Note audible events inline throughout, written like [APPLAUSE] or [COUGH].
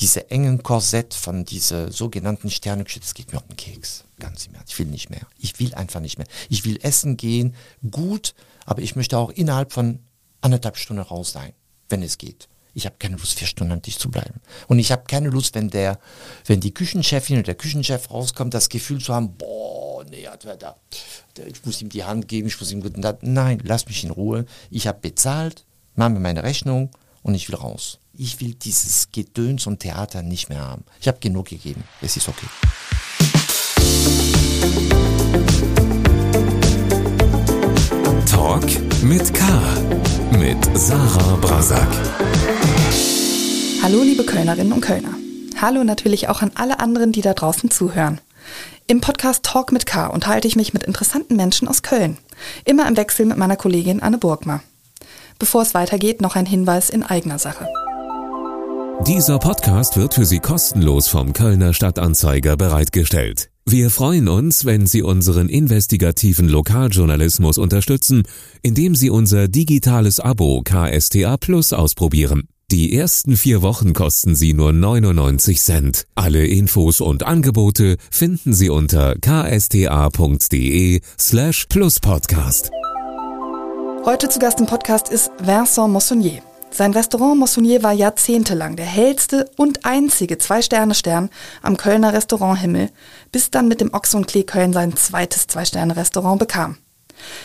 diese engen Korsett von diese sogenannten Sterneküche, das geht mir auf den Keks. Ganz im Ernst. Ich will nicht mehr. Ich will einfach nicht mehr. Ich will essen gehen, gut, aber ich möchte auch innerhalb von anderthalb Stunden raus sein, wenn es geht. Ich habe keine Lust, vier Stunden an Tisch zu bleiben. Und ich habe keine Lust, wenn der, wenn die Küchenchefin oder der Küchenchef rauskommt, das Gefühl zu haben, boah, nee, hat wer da, ich muss ihm die Hand geben, ich muss ihm guten Tag. Nein, lass mich in Ruhe. Ich habe bezahlt, mache mir meine Rechnung und ich will raus. Ich will dieses Gedöns und Theater nicht mehr haben. Ich habe genug gegeben. Es ist okay. Talk mit K. Mit Sarah Brasak. Hallo liebe Kölnerinnen und Kölner. Hallo natürlich auch an alle anderen, die da draußen zuhören. Im Podcast Talk mit K unterhalte ich mich mit interessanten Menschen aus Köln. Immer im Wechsel mit meiner Kollegin Anne Burgmer. Bevor es weitergeht, noch ein Hinweis in eigener Sache. Dieser Podcast wird für Sie kostenlos vom Kölner Stadtanzeiger bereitgestellt. Wir freuen uns, wenn Sie unseren investigativen Lokaljournalismus unterstützen, indem Sie unser digitales Abo KSTA Plus ausprobieren. Die ersten vier Wochen kosten Sie nur 99 Cent. Alle Infos und Angebote finden Sie unter ksta.de slash pluspodcast. Heute zu Gast im Podcast ist Vincent Moissonnier. Sein Restaurant Moissonnier war jahrzehntelang der hellste und einzige Zwei-Sterne-Stern am Kölner Restauranthimmel, bis dann mit dem Ochs und Klee Köln sein zweites Zwei-Sterne-Restaurant bekam.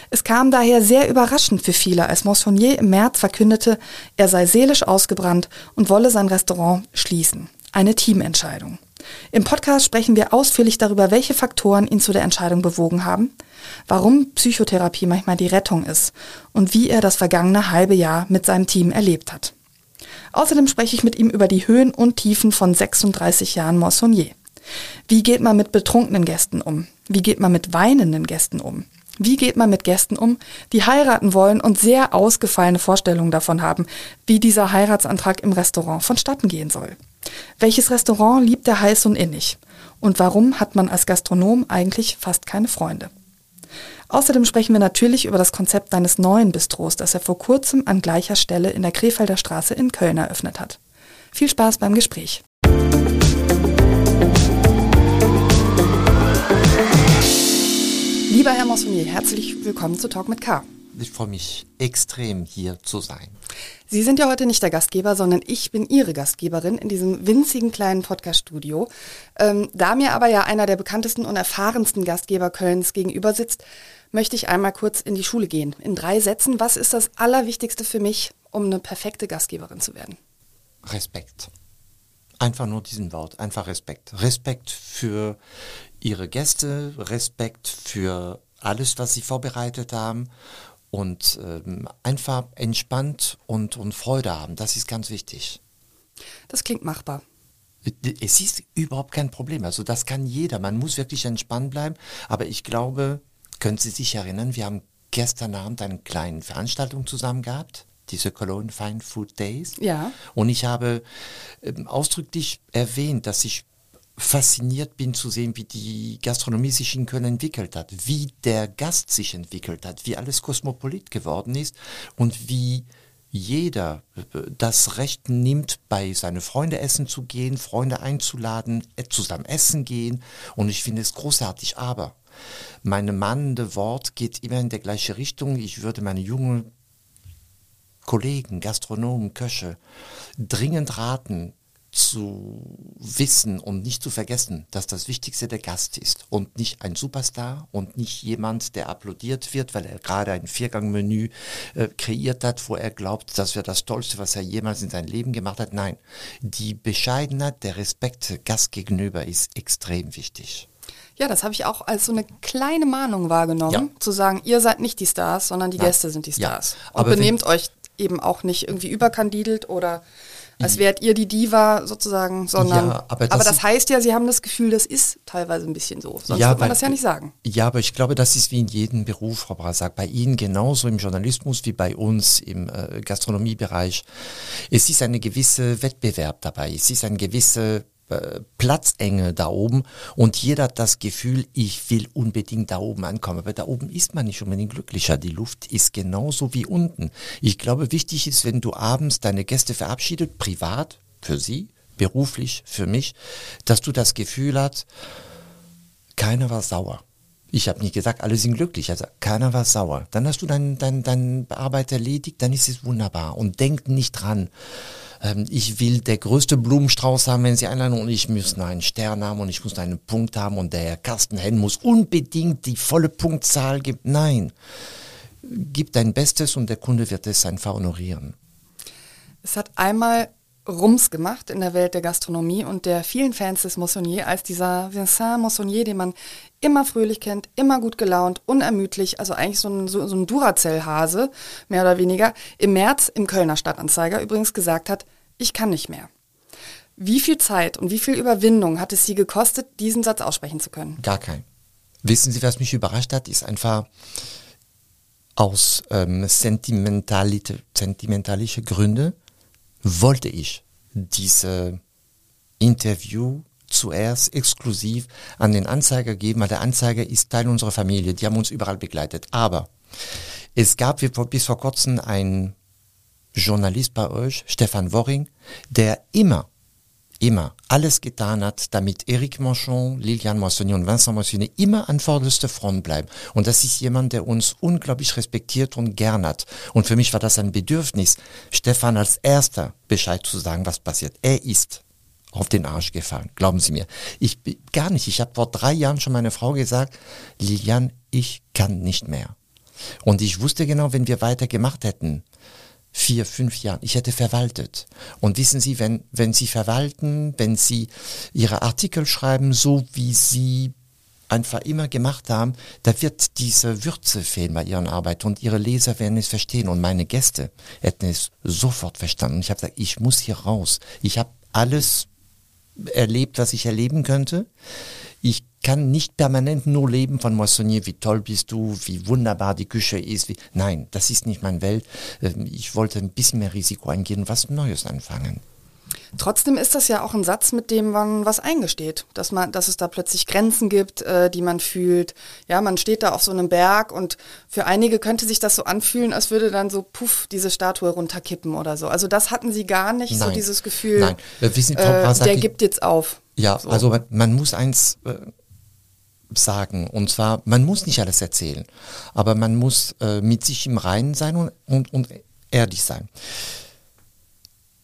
Es kam daher sehr überraschend für viele, als Moissonnier im März verkündete, er sei seelisch ausgebrannt und wolle sein Restaurant schließen. Eine Teamentscheidung. Im Podcast sprechen wir ausführlich darüber, welche Faktoren ihn zu der Entscheidung bewogen haben, warum Psychotherapie manchmal die Rettung ist und wie er das vergangene halbe Jahr mit seinem Team erlebt hat. Außerdem spreche ich mit ihm über die Höhen und Tiefen von 36 Jahren Moissonnier. Wie geht man mit betrunkenen Gästen um? Wie geht man mit weinenden Gästen um? Wie geht man mit Gästen um, die heiraten wollen und sehr ausgefallene Vorstellungen davon haben, wie dieser Heiratsantrag im Restaurant vonstatten gehen soll? Welches Restaurant liebt er heiß und innig? Und warum hat man als Gastronom eigentlich fast keine Freunde? Außerdem sprechen wir natürlich über das Konzept seines neuen Bistros, das er vor kurzem an gleicher Stelle in der Krefelder Straße in Köln eröffnet hat. Viel Spaß beim Gespräch. Lieber Herr Mossonier, herzlich willkommen zu Talk mit K. Ich freue mich extrem, hier zu sein. Sie sind ja heute nicht der Gastgeber, sondern ich bin Ihre Gastgeberin in diesem winzigen kleinen Podcast-Studio. Ähm, da mir aber ja einer der bekanntesten und erfahrensten Gastgeber Kölns gegenüber sitzt, möchte ich einmal kurz in die Schule gehen. In drei Sätzen, was ist das Allerwichtigste für mich, um eine perfekte Gastgeberin zu werden? Respekt. Einfach nur diesen Wort, einfach Respekt. Respekt für Ihre Gäste, Respekt für alles, was Sie vorbereitet haben und ähm, einfach entspannt und, und Freude haben. Das ist ganz wichtig. Das klingt machbar. Es ist überhaupt kein Problem. Also das kann jeder. Man muss wirklich entspannt bleiben. Aber ich glaube, können Sie sich erinnern, wir haben gestern Abend eine kleine Veranstaltung zusammen gehabt diese Cologne Fine Food Days. Ja. Und ich habe ähm, ausdrücklich erwähnt, dass ich fasziniert bin zu sehen, wie die Gastronomie sich in Köln entwickelt hat, wie der Gast sich entwickelt hat, wie alles kosmopolit geworden ist und wie jeder äh, das Recht nimmt, bei seine Freunde essen zu gehen, Freunde einzuladen, äh, zusammen essen gehen. Und ich finde es großartig. Aber meine mahnende Wort geht immer in der gleiche Richtung. Ich würde meine jungen Kollegen, Gastronomen, Köche dringend raten, zu wissen und nicht zu vergessen, dass das Wichtigste der Gast ist und nicht ein Superstar und nicht jemand, der applaudiert wird, weil er gerade ein Viergangmenü äh, kreiert hat, wo er glaubt, das wäre das Tollste, was er jemals in seinem Leben gemacht hat. Nein, die Bescheidenheit, der Respekt Gast gegenüber ist extrem wichtig. Ja, das habe ich auch als so eine kleine Mahnung wahrgenommen, ja. zu sagen, ihr seid nicht die Stars, sondern die Nein. Gäste sind die Stars. Ja, und benehmt euch eben auch nicht irgendwie überkandidelt oder als wärt ihr die Diva sozusagen, sondern ja, aber, das, aber das heißt ja, sie haben das Gefühl, das ist teilweise ein bisschen so. Sonst ja, würde man das ja nicht sagen. Ja, aber ich glaube, das ist wie in jedem Beruf, Frau Brasak, bei Ihnen genauso im Journalismus wie bei uns im äh, Gastronomiebereich. Es ist eine gewisse Wettbewerb dabei, es ist eine gewisse äh, Platzenge da oben und jeder hat das Gefühl, ich will unbedingt da oben ankommen. Aber da oben ist man nicht unbedingt glücklicher. Die Luft ist genauso wie unten. Ich glaube, wichtig ist, wenn du abends deine Gäste verabschiedet, privat, für sie, beruflich für mich, dass du das Gefühl hast, keiner war sauer. Ich habe nicht gesagt, alle sind glücklich, also keiner war sauer. Dann hast du deine dein, dein Arbeit erledigt, dann ist es wunderbar. Und denk nicht dran, ähm, ich will der größte Blumenstrauß haben, wenn sie einladen und ich muss einen Stern haben und ich muss einen Punkt haben und der Carsten Henn muss unbedingt die volle Punktzahl geben. Nein, gib dein Bestes und der Kunde wird es einfach honorieren. Es hat einmal Rums gemacht in der Welt der Gastronomie und der vielen Fans des Moissonnier als dieser Vincent Moissonnier, den man immer fröhlich kennt, immer gut gelaunt, unermüdlich, also eigentlich so ein, so, so ein Duracell-Hase, mehr oder weniger, im März im Kölner Stadtanzeiger übrigens gesagt hat, ich kann nicht mehr. Wie viel Zeit und wie viel Überwindung hat es Sie gekostet, diesen Satz aussprechen zu können? Gar kein. Wissen Sie, was mich überrascht hat, ist einfach aus ähm, sentimentalische Gründe wollte ich diese Interview zuerst exklusiv an den Anzeiger geben, weil der Anzeiger ist Teil unserer Familie. Die haben uns überall begleitet. Aber es gab bis vor kurzem einen Journalist bei euch, Stefan Worring, der immer, immer alles getan hat, damit Eric Manchon, Liliane Moissonnier und Vincent Moissonnier immer an vorderster Front bleiben. Und das ist jemand, der uns unglaublich respektiert und gern hat. Und für mich war das ein Bedürfnis, Stefan als erster Bescheid zu sagen, was passiert. Er ist auf den Arsch gefallen, glauben Sie mir. Ich gar nicht. Ich habe vor drei Jahren schon meiner Frau gesagt, Lilian, ich kann nicht mehr. Und ich wusste genau, wenn wir weiter gemacht hätten, vier, fünf Jahren, ich hätte verwaltet. Und wissen Sie, wenn, wenn Sie verwalten, wenn Sie Ihre Artikel schreiben, so wie Sie einfach immer gemacht haben, da wird diese Würze fehlen bei ihren Arbeit und ihre Leser werden es verstehen und meine Gäste hätten es sofort verstanden. Ich habe gesagt, ich muss hier raus. Ich habe alles erlebt, was ich erleben könnte. Ich kann nicht permanent nur leben von Moissonnier, wie toll bist du, wie wunderbar die Küche ist. Wie Nein, das ist nicht meine Welt. Ähm, ich wollte ein bisschen mehr Risiko eingehen und was Neues anfangen. Trotzdem ist das ja auch ein Satz, mit dem man was eingesteht, dass man, dass es da plötzlich Grenzen gibt, äh, die man fühlt. Ja, man steht da auf so einem Berg und für einige könnte sich das so anfühlen, als würde dann so puff diese Statue runterkippen oder so. Also das hatten sie gar nicht, Nein. so dieses Gefühl. Nein, wir wissen, äh, der gibt jetzt auf. Ja, so. also man, man, muss eins äh, sagen und zwar, man muss nicht alles erzählen, aber man muss äh, mit sich im Reinen sein und, und, und ehrlich sein.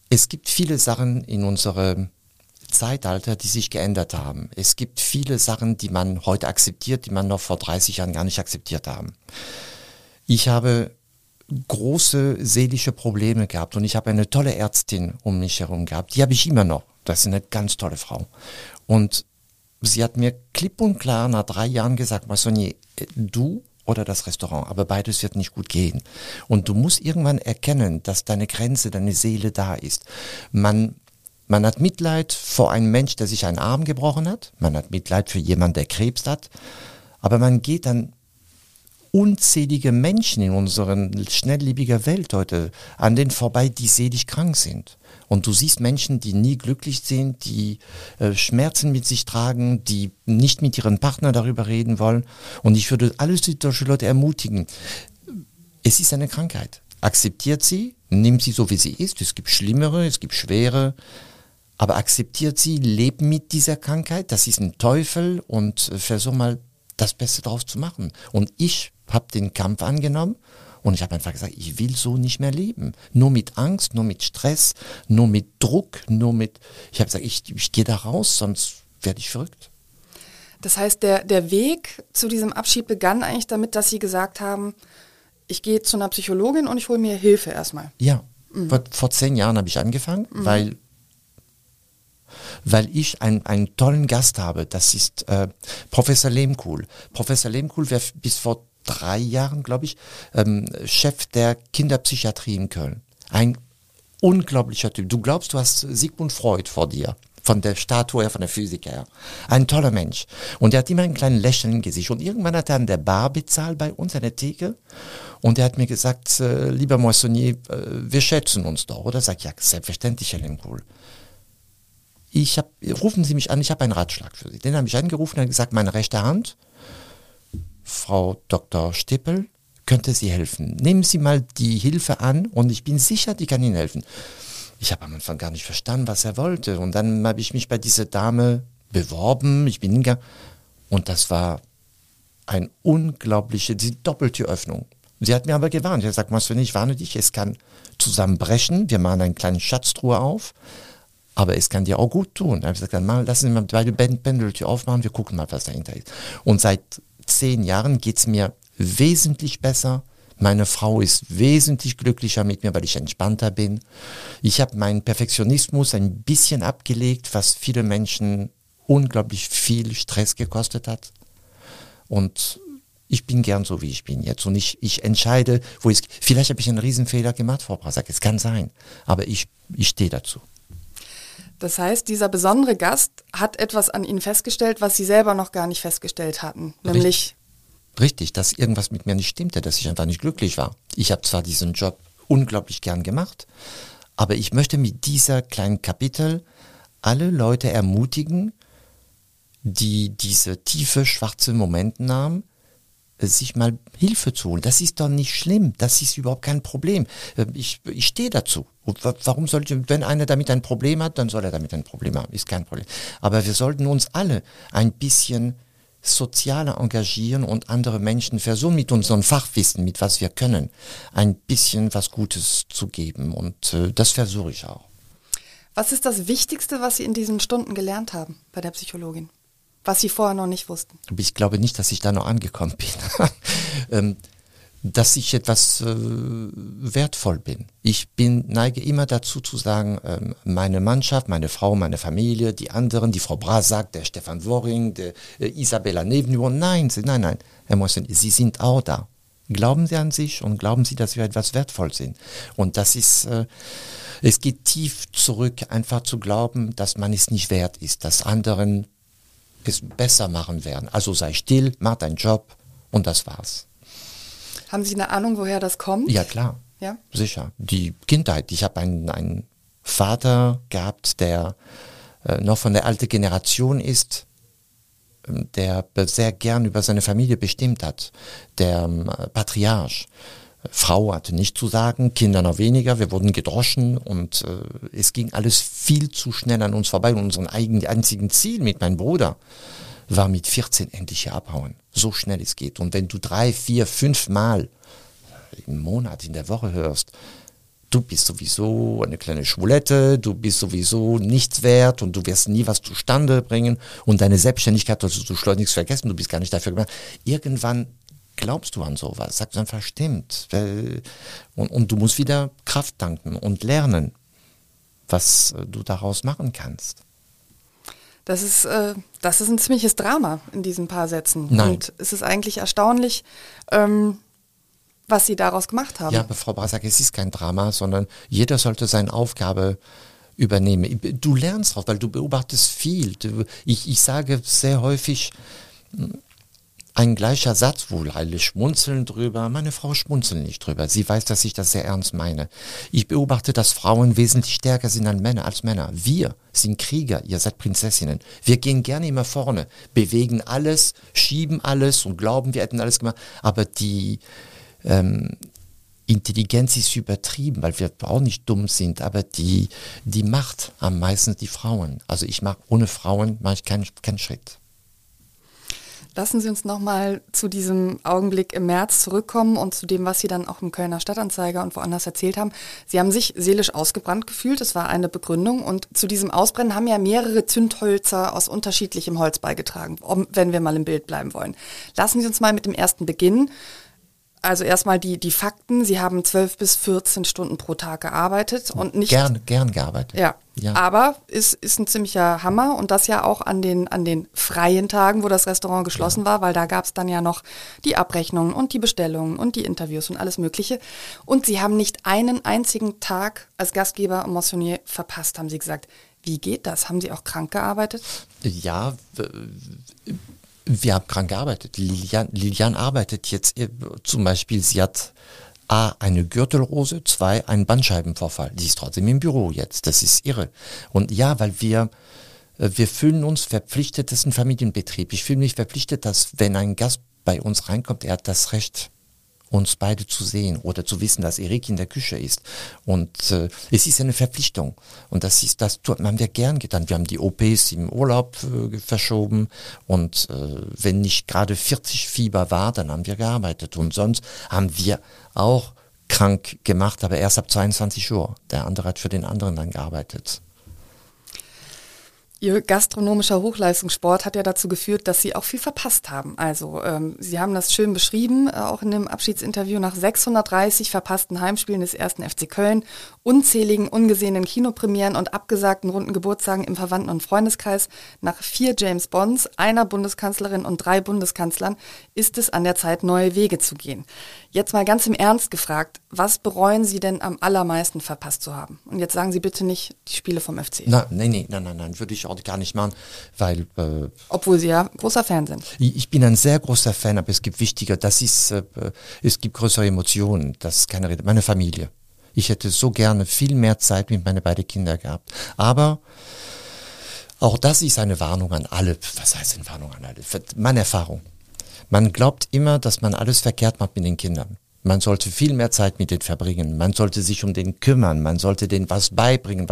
Es gibt viele Sachen in unserem Zeitalter, die sich geändert haben. Es gibt viele Sachen, die man heute akzeptiert, die man noch vor 30 Jahren gar nicht akzeptiert haben. Ich habe große seelische Probleme gehabt und ich habe eine tolle Ärztin um mich herum gehabt. Die habe ich immer noch. Das ist eine ganz tolle Frau. Und sie hat mir klipp und klar nach drei Jahren gesagt, Massonier, du oder das Restaurant, aber beides wird nicht gut gehen. Und du musst irgendwann erkennen, dass deine Grenze, deine Seele da ist. Man, man hat Mitleid vor einem Mensch, der sich einen Arm gebrochen hat. Man hat Mitleid für jemanden, der Krebs hat. Aber man geht dann unzählige Menschen in unserer schnelllebiger Welt heute an denen vorbei, die selig krank sind. Und du siehst Menschen, die nie glücklich sind, die äh, Schmerzen mit sich tragen, die nicht mit ihrem Partner darüber reden wollen. Und ich würde alle solche Leute ermutigen. Es ist eine Krankheit. Akzeptiert sie, nimmt sie so, wie sie ist. Es gibt schlimmere, es gibt schwere. Aber akzeptiert sie, lebt mit dieser Krankheit. Das ist ein Teufel und äh, versuch mal das Beste draus zu machen. Und ich habe den Kampf angenommen und ich habe einfach gesagt, ich will so nicht mehr leben. Nur mit Angst, nur mit Stress, nur mit Druck, nur mit... Ich habe gesagt, ich, ich gehe da raus, sonst werde ich verrückt. Das heißt, der, der Weg zu diesem Abschied begann eigentlich damit, dass Sie gesagt haben, ich gehe zu einer Psychologin und ich hole mir Hilfe erstmal. Ja, mhm. vor, vor, zehn Jahren habe ich angefangen, mhm. weil weil ich ein, einen tollen Gast habe. Das ist äh, Professor Lehmkuhl. Professor Lehmkuhl wäre bis vor drei Jahren, glaube ich, ähm, Chef der Kinderpsychiatrie in Köln. Ein unglaublicher Typ. Du glaubst, du hast Sigmund Freud vor dir. Von der Statue her, von der Physik her. Ein toller Mensch. Und er hat immer ein kleines Lächeln im Gesicht. Und irgendwann hat er an der Bar bezahlt bei uns, an der Theke. Und er hat mir gesagt, äh, lieber Moissonnier, äh, wir schätzen uns doch, oder? Sag ich, ja, selbstverständlich, Herr Lemkohl. Ich hab, rufen Sie mich an, ich habe einen Ratschlag für Sie. Den habe ich angerufen und gesagt, meine rechte Hand, Frau Dr. Stippel könnte Sie helfen. Nehmen Sie mal die Hilfe an und ich bin sicher, die kann Ihnen helfen. Ich habe am Anfang gar nicht verstanden, was er wollte. Und dann habe ich mich bei dieser Dame beworben. Ich bin hingegangen. Und das war ein unglaubliche, die Doppeltüröffnung. Sie hat mir aber gewarnt. Sie hat gesagt, Marcel, ich warne dich, es kann zusammenbrechen. Wir machen einen kleinen Schatztruhe auf. Aber es kann dir auch gut tun. Da habe ich gesagt, dann mal, lassen Sie mal beide Pendeltür aufmachen, wir gucken mal, was dahinter ist. Und seit zehn Jahren geht es mir wesentlich besser. Meine Frau ist wesentlich glücklicher mit mir, weil ich entspannter bin. Ich habe meinen Perfektionismus ein bisschen abgelegt, was viele Menschen unglaublich viel Stress gekostet hat. Und ich bin gern so, wie ich bin jetzt. Und ich, ich entscheide, wo ich, vielleicht habe ich einen Riesenfehler gemacht, Frau Brasak, es kann sein. Aber ich, ich stehe dazu. Das heißt, dieser besondere Gast hat etwas an Ihnen festgestellt, was Sie selber noch gar nicht festgestellt hatten. Nämlich. Richtig, dass irgendwas mit mir nicht stimmte, dass ich einfach nicht glücklich war. Ich habe zwar diesen Job unglaublich gern gemacht, aber ich möchte mit dieser kleinen Kapitel alle Leute ermutigen, die diese tiefe schwarze Momente nahmen, sich mal Hilfe zu holen. Das ist doch nicht schlimm. Das ist überhaupt kein Problem. Ich, ich stehe dazu. Warum sollte, wenn einer damit ein Problem hat, dann soll er damit ein Problem haben. Ist kein Problem. Aber wir sollten uns alle ein bisschen sozialer engagieren und andere Menschen versuchen mit unserem Fachwissen, mit was wir können, ein bisschen was Gutes zu geben. Und äh, das versuche ich auch. Was ist das Wichtigste, was Sie in diesen Stunden gelernt haben bei der Psychologin? was Sie vorher noch nicht wussten? Ich glaube nicht, dass ich da noch angekommen bin. [LAUGHS] ähm, dass ich etwas äh, wertvoll bin. Ich bin neige immer dazu zu sagen, ähm, meine Mannschaft, meine Frau, meine Familie, die anderen, die Frau Brasak, der Stefan Woring, der äh, Isabella Nevenüber, nein, nein, nein, Herr Mossen, Sie sind auch da. Glauben Sie an sich und glauben Sie, dass wir etwas wertvoll sind. Und das ist, äh, es geht tief zurück, einfach zu glauben, dass man es nicht wert ist, dass anderen es besser machen werden. Also sei still, mach deinen Job und das war's. Haben Sie eine Ahnung, woher das kommt? Ja, klar. Ja? Sicher. Die Kindheit. Ich habe einen, einen Vater gehabt, der äh, noch von der alten Generation ist, ähm, der sehr gern über seine Familie bestimmt hat. Der ähm, Patriarch. Frau hatte nicht zu sagen, Kinder noch weniger, wir wurden gedroschen und äh, es ging alles viel zu schnell an uns vorbei. Und unser eigenen, einzigen Ziel mit meinem Bruder war mit 14 endlich abhauen. So schnell es geht. Und wenn du drei, vier, fünf Mal im Monat, in der Woche hörst, du bist sowieso eine kleine Schwulette, du bist sowieso nichts wert und du wirst nie was zustande bringen und deine Selbstständigkeit sollst du schleunigst vergessen, du bist gar nicht dafür gemacht. Irgendwann glaubst du an sowas? Sagst einfach, stimmt. Und, und du musst wieder Kraft tanken und lernen, was äh, du daraus machen kannst. Das ist, äh, das ist ein ziemliches Drama in diesen paar Sätzen. Nein. Und es ist eigentlich erstaunlich, ähm, was Sie daraus gemacht haben. Ja, aber Frau Brasak, es ist kein Drama, sondern jeder sollte seine Aufgabe übernehmen. Du lernst drauf, weil du beobachtest viel. Ich, ich sage sehr häufig, ein gleicher Satz, wohl alle schmunzeln drüber, meine Frau schmunzelt nicht drüber. Sie weiß, dass ich das sehr ernst meine. Ich beobachte, dass Frauen wesentlich stärker sind als Männer. Als Männer. Wir sind Krieger, ihr seid Prinzessinnen. Wir gehen gerne immer vorne, bewegen alles, schieben alles und glauben, wir hätten alles gemacht. Aber die ähm, Intelligenz ist übertrieben, weil wir auch nicht dumm sind, aber die, die macht am meisten die Frauen. Also ich mache ohne Frauen mache ich keinen keinen Schritt. Lassen Sie uns nochmal zu diesem Augenblick im März zurückkommen und zu dem, was Sie dann auch im Kölner Stadtanzeiger und woanders erzählt haben. Sie haben sich seelisch ausgebrannt gefühlt, das war eine Begründung. Und zu diesem Ausbrennen haben ja mehrere Zündhölzer aus unterschiedlichem Holz beigetragen, wenn wir mal im Bild bleiben wollen. Lassen Sie uns mal mit dem ersten beginnen. Also erstmal die, die Fakten. Sie haben zwölf bis 14 Stunden pro Tag gearbeitet und nicht. Gern, gern gearbeitet. Ja. ja. Aber ist, ist ein ziemlicher Hammer und das ja auch an den, an den freien Tagen, wo das Restaurant geschlossen ja. war, weil da gab es dann ja noch die Abrechnungen und die Bestellungen und die Interviews und alles Mögliche. Und Sie haben nicht einen einzigen Tag als Gastgeber Moissonnier verpasst, haben Sie gesagt. Wie geht das? Haben Sie auch krank gearbeitet? Ja, wir haben krank gearbeitet. Lilian, Lilian arbeitet jetzt äh, zum Beispiel, sie hat A, eine Gürtelrose, zwei, einen Bandscheibenvorfall. Die ist trotzdem im Büro jetzt. Das ist irre. Und ja, weil wir, äh, wir fühlen uns verpflichtet, das ist ein Familienbetrieb. Ich fühle mich verpflichtet, dass wenn ein Gast bei uns reinkommt, er hat das Recht, uns beide zu sehen oder zu wissen, dass Erik in der Küche ist. Und äh, es ist eine Verpflichtung. Und das ist, das haben wir gern getan. Wir haben die OPs im Urlaub äh, verschoben und äh, wenn nicht gerade 40 Fieber war, dann haben wir gearbeitet. Und sonst haben wir auch krank gemacht, aber erst ab 22 Uhr. Der andere hat für den anderen dann gearbeitet. Ihr gastronomischer Hochleistungssport hat ja dazu geführt, dass Sie auch viel verpasst haben. Also ähm, Sie haben das schön beschrieben, äh, auch in dem Abschiedsinterview nach 630 verpassten Heimspielen des ersten FC Köln, unzähligen ungesehenen Kinopremieren und abgesagten runden Geburtstagen im Verwandten- und Freundeskreis, nach vier James Bonds, einer Bundeskanzlerin und drei Bundeskanzlern ist es an der Zeit, neue Wege zu gehen. Jetzt mal ganz im Ernst gefragt, was bereuen Sie denn am allermeisten verpasst zu haben? Und jetzt sagen Sie bitte nicht die Spiele vom FC. Nein, nein, nein, nein, nein, nein würde ich auch gar nicht machen, weil... Äh, Obwohl Sie ja großer Fan sind. Ich bin ein sehr großer Fan, aber es gibt wichtiger, das ist, äh, es gibt größere Emotionen, das ist keine Rede. Meine Familie. Ich hätte so gerne viel mehr Zeit mit meinen beiden Kindern gehabt. Aber auch das ist eine Warnung an alle. Was heißt eine Warnung an alle? Meine Erfahrung. Man glaubt immer, dass man alles verkehrt macht mit den Kindern. Man sollte viel mehr Zeit mit denen verbringen. Man sollte sich um den kümmern. Man sollte denen was beibringen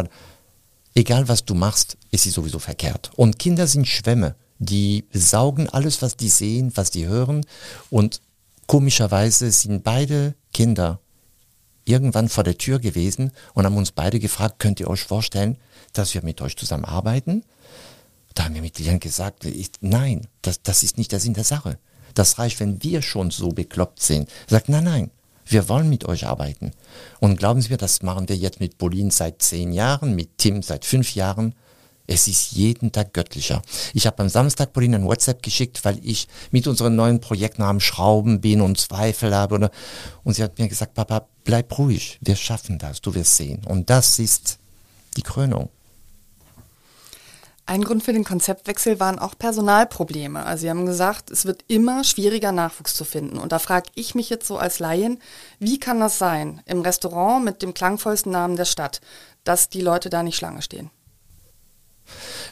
egal was du machst, ist sie sowieso verkehrt. Und Kinder sind Schwämme, die saugen alles, was die sehen, was die hören. Und komischerweise sind beide Kinder irgendwann vor der Tür gewesen und haben uns beide gefragt, könnt ihr euch vorstellen, dass wir mit euch zusammenarbeiten? Da haben wir mit ihnen gesagt, ich, nein, das, das ist nicht der Sinn der Sache. Das reicht, wenn wir schon so bekloppt sind. Sagt, nein, nein, wir wollen mit euch arbeiten. Und glauben Sie mir, das machen wir jetzt mit Pauline seit zehn Jahren, mit Tim seit fünf Jahren. Es ist jeden Tag göttlicher. Ich habe am Samstag Pauline ein WhatsApp geschickt, weil ich mit unseren neuen Projekten am Schrauben bin und Zweifel habe. Und sie hat mir gesagt, Papa, bleib ruhig, wir schaffen das, du wirst sehen. Und das ist die Krönung. Ein Grund für den Konzeptwechsel waren auch Personalprobleme. Also Sie haben gesagt, es wird immer schwieriger, Nachwuchs zu finden. Und da frage ich mich jetzt so als Laien, wie kann das sein, im Restaurant mit dem klangvollsten Namen der Stadt, dass die Leute da nicht Schlange stehen?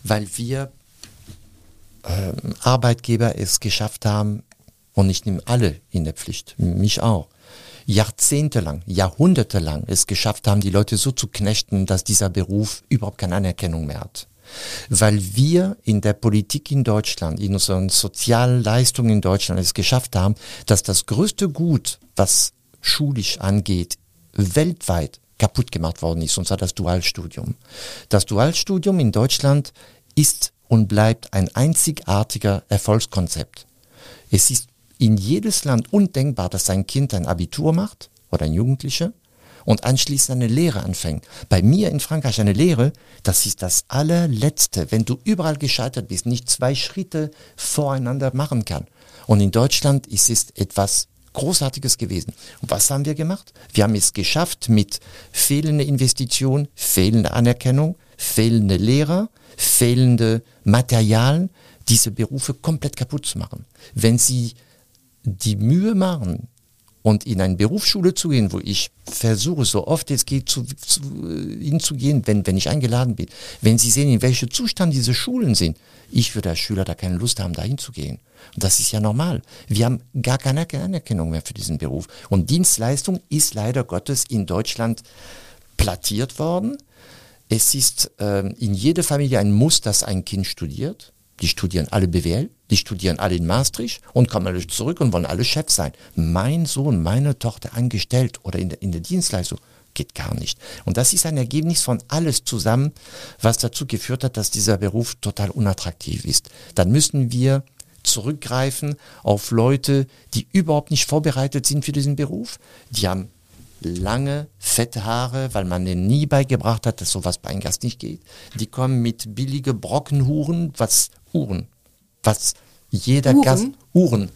Weil wir äh, Arbeitgeber es geschafft haben, und ich nehme alle in der Pflicht, mich auch, jahrzehntelang, jahrhundertelang es geschafft haben, die Leute so zu knechten, dass dieser Beruf überhaupt keine Anerkennung mehr hat weil wir in der Politik in Deutschland, in unseren sozialen Leistungen in Deutschland es geschafft haben, dass das größte Gut, was schulisch angeht, weltweit kaputt gemacht worden ist, und zwar das Dualstudium. Das Dualstudium in Deutschland ist und bleibt ein einzigartiger Erfolgskonzept. Es ist in jedes Land undenkbar, dass ein Kind ein Abitur macht oder ein Jugendlicher und anschließend eine Lehre anfängt. Bei mir in Frankreich eine Lehre, das ist das allerletzte, wenn du überall gescheitert bist, nicht zwei Schritte voreinander machen kann. Und in Deutschland ist es etwas Großartiges gewesen. Und was haben wir gemacht? Wir haben es geschafft mit fehlender Investition, fehlender Anerkennung, fehlende Lehrer, fehlende Materialien, diese Berufe komplett kaputt zu machen. Wenn Sie die Mühe machen, und in eine Berufsschule zu gehen, wo ich versuche, so oft es geht, zu, zu, hinzugehen, wenn, wenn ich eingeladen bin. Wenn Sie sehen, in welchem Zustand diese Schulen sind, ich würde als Schüler da keine Lust haben, da hinzugehen. Das ist ja normal. Wir haben gar keine Anerkennung mehr für diesen Beruf. Und Dienstleistung ist leider Gottes in Deutschland plattiert worden. Es ist äh, in jeder Familie ein Muss, dass ein Kind studiert. Die studieren alle BWL, die studieren alle in Maastricht und kommen alle zurück und wollen alle Chef sein. Mein Sohn, meine Tochter angestellt oder in der, in der Dienstleistung geht gar nicht. Und das ist ein Ergebnis von alles zusammen, was dazu geführt hat, dass dieser Beruf total unattraktiv ist. Dann müssen wir zurückgreifen auf Leute, die überhaupt nicht vorbereitet sind für diesen Beruf. Die haben lange, fette Haare, weil man denen nie beigebracht hat, dass sowas bei einem Gast nicht geht. Die kommen mit billige Brockenhuren, was Uhren, was jeder Uhren? Gast, Uhren.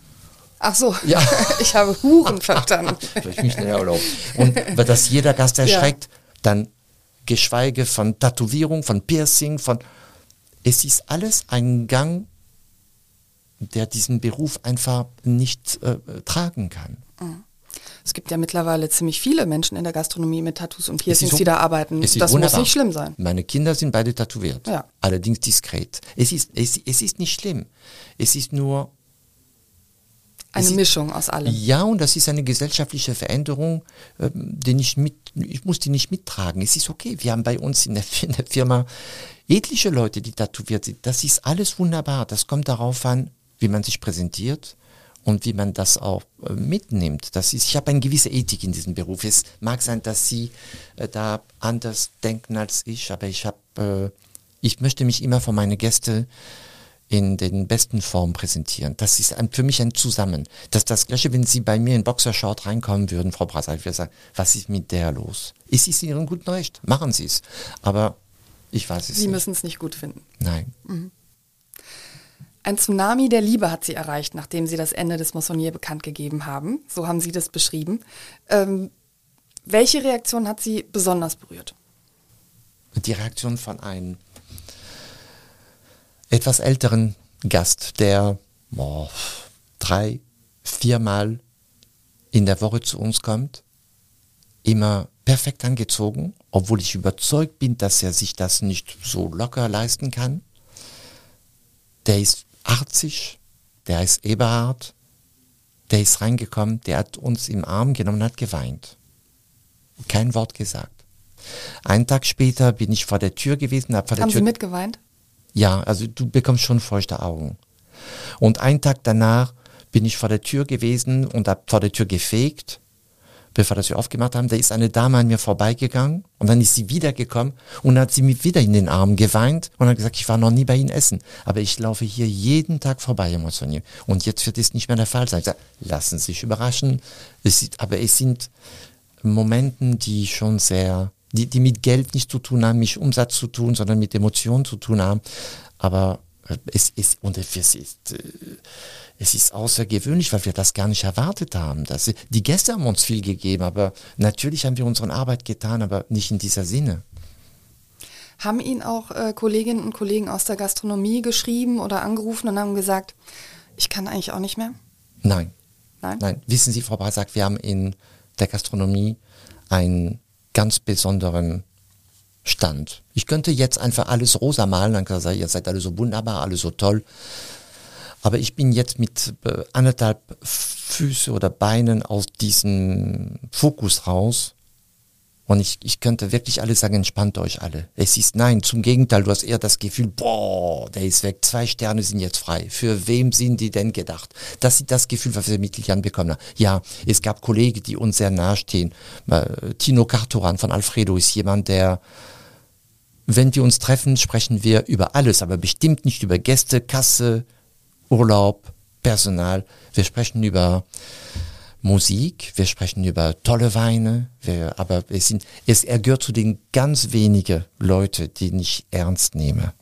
Ach so, Ja. [LAUGHS] ich habe Huren [LAUGHS] verstanden. Vielleicht mich näher erlaubt. Und weil das jeder Gast erschreckt, dann geschweige von Tätowierung, von Piercing, von, es ist alles ein Gang, der diesen Beruf einfach nicht äh, tragen kann. Es gibt ja mittlerweile ziemlich viele Menschen in der Gastronomie mit Tattoos und Piercings, ist die da arbeiten. Ist Das wunderbar. muss nicht schlimm sein. Meine Kinder sind beide tätowiert. Ja. Allerdings diskret. Es ist, es, es ist nicht schlimm. Es ist nur Eine es Mischung aus allem. Ja, und das ist eine gesellschaftliche Veränderung, ähm, die ich mit, ich muss die nicht mittragen. Es ist okay. Wir haben bei uns in der, in der Firma etliche Leute, die tätowiert sind. Das ist alles wunderbar. Das kommt darauf an, wie man sich präsentiert und wie man das auch äh, mitnimmt. Das ist, ich habe eine gewisse Ethik in diesem Beruf. Es mag sein, dass Sie äh, da anders denken als ich, aber ich habe, äh, ich möchte mich immer von meinen Gästen in den besten Formen präsentieren. Das ist ein, für mich ein Zusammen. Das ist das Gleiche, wenn Sie bei mir in Boxershort reinkommen würden, Frau Brasser, ich würde sagen, was ist mit der los? Ist es Ihren guten Recht? Machen Sie es. Aber ich weiß es Sie nicht. müssen es nicht gut finden. Nein. Ein Tsunami der Liebe hat sie erreicht, nachdem sie das Ende des Moissonnier bekannt gegeben haben. So haben sie das beschrieben. Ähm, welche Reaktion hat sie besonders berührt? die Reaktion von einem etwas älteren Gast, der boah, drei, viermal in der Woche zu uns kommt, immer perfekt angezogen, obwohl ich überzeugt bin, dass er sich das nicht so locker leisten kann. Der ist 80, der ist Eberhard, der ist reingekommen, der hat uns im Arm genommen und hat geweint. Kein Wort gesagt. Einen Tag später bin ich vor der Tür gewesen, hab vor der haben Tür Sie mitgeweint? ja, also du bekommst schon feuchte Augen. Und einen Tag danach bin ich vor der Tür gewesen und habe vor der Tür gefegt, bevor das wir aufgemacht haben. Da ist eine Dame an mir vorbeigegangen und dann ist sie wiedergekommen und hat sie mir wieder in den Arm geweint und hat gesagt, ich war noch nie bei Ihnen essen, aber ich laufe hier jeden Tag vorbei, Monsignor. Und jetzt wird es nicht mehr der Fall sein. Ich sage, lassen Sie sich überraschen. Es ist, aber es sind Momenten, die schon sehr, die, die mit Geld nicht zu tun haben, nicht Umsatz zu tun, sondern mit Emotionen zu tun haben. Aber es ist, und es ist, äh, es ist außergewöhnlich, weil wir das gar nicht erwartet haben. Das, die Gäste haben uns viel gegeben, aber natürlich haben wir unsere Arbeit getan, aber nicht in dieser Sinne. Haben Ihnen auch äh, Kolleginnen und Kollegen aus der Gastronomie geschrieben oder angerufen und haben gesagt, ich kann eigentlich auch nicht mehr? Nein. Nein? Nein. Wissen Sie, Frau Brasak, wir haben in der Gastronomie einen ganz besonderen Stand. Ich könnte jetzt einfach alles rosa malen, ich sagen, ihr seid alle so wunderbar, alle so toll. Aber ich bin jetzt mit äh, anderthalb Füße oder Beinen aus diesem Fokus raus. Und ich, ich könnte wirklich alle sagen, entspannt euch alle. Es ist nein, zum Gegenteil, du hast eher das Gefühl, boah, der ist weg, zwei Sterne sind jetzt frei. Für wem sind die denn gedacht? Das ist das Gefühl, was wir mit Lilian bekommen haben. Ja, es gab Kollegen, die uns sehr nahestehen. Äh, Tino Cartoran von Alfredo ist jemand, der wenn wir uns treffen, sprechen wir über alles, aber bestimmt nicht über Gäste, Kasse, Urlaub, Personal. Wir sprechen über Musik, wir sprechen über tolle Weine, wir, aber es sind, es, gehört zu den ganz wenigen Leute, die ich ernst nehme.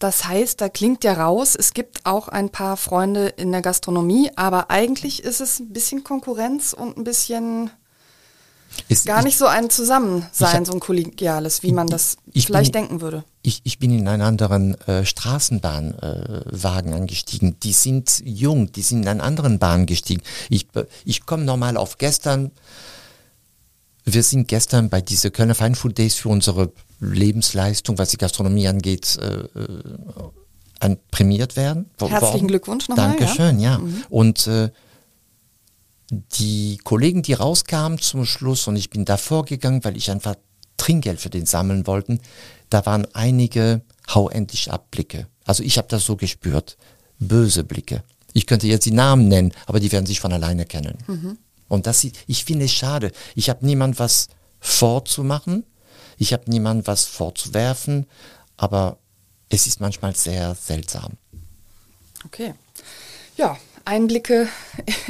Das heißt, da klingt ja raus, es gibt auch ein paar Freunde in der Gastronomie, aber eigentlich ist es ein bisschen Konkurrenz und ein bisschen Es, gar ich, nicht so ein Zusammensein, hab- so ein kollegiales, wie man das ich vielleicht bin- denken würde. Ich, ich bin in einen anderen äh, Straßenbahnwagen äh, Wagen eingestiegen. Die sind jung, die sind in einen anderen Bahn gestiegen. Ich, ich komme normal auf gestern. Wir sind gestern bei dieser Kölner Fine Food Days für unsere Lebensleistung, was die Gastronomie angeht, äh, äh, an, prämiert werden. Herzlichen worden. Glückwunsch nochmal, ja. Dankeschön, ja. Und äh, die Kollegen, die rauskamen zum Schluss und ich bin davor gegangen, weil ich einfach Trinkgeld für den sammeln wollten, da waren einige hau endlich ab Blicke. Also ich habe das so gespürt. Böse Blicke. Ich könnte jetzt die Namen nennen, aber die werden sich von alleine kennen. Und das, ich finde es schade. Ich habe niemand was vorzumachen. Ich habe niemand was vorzuwerfen, aber es ist manchmal sehr seltsam. Okay. Ja, Einblicke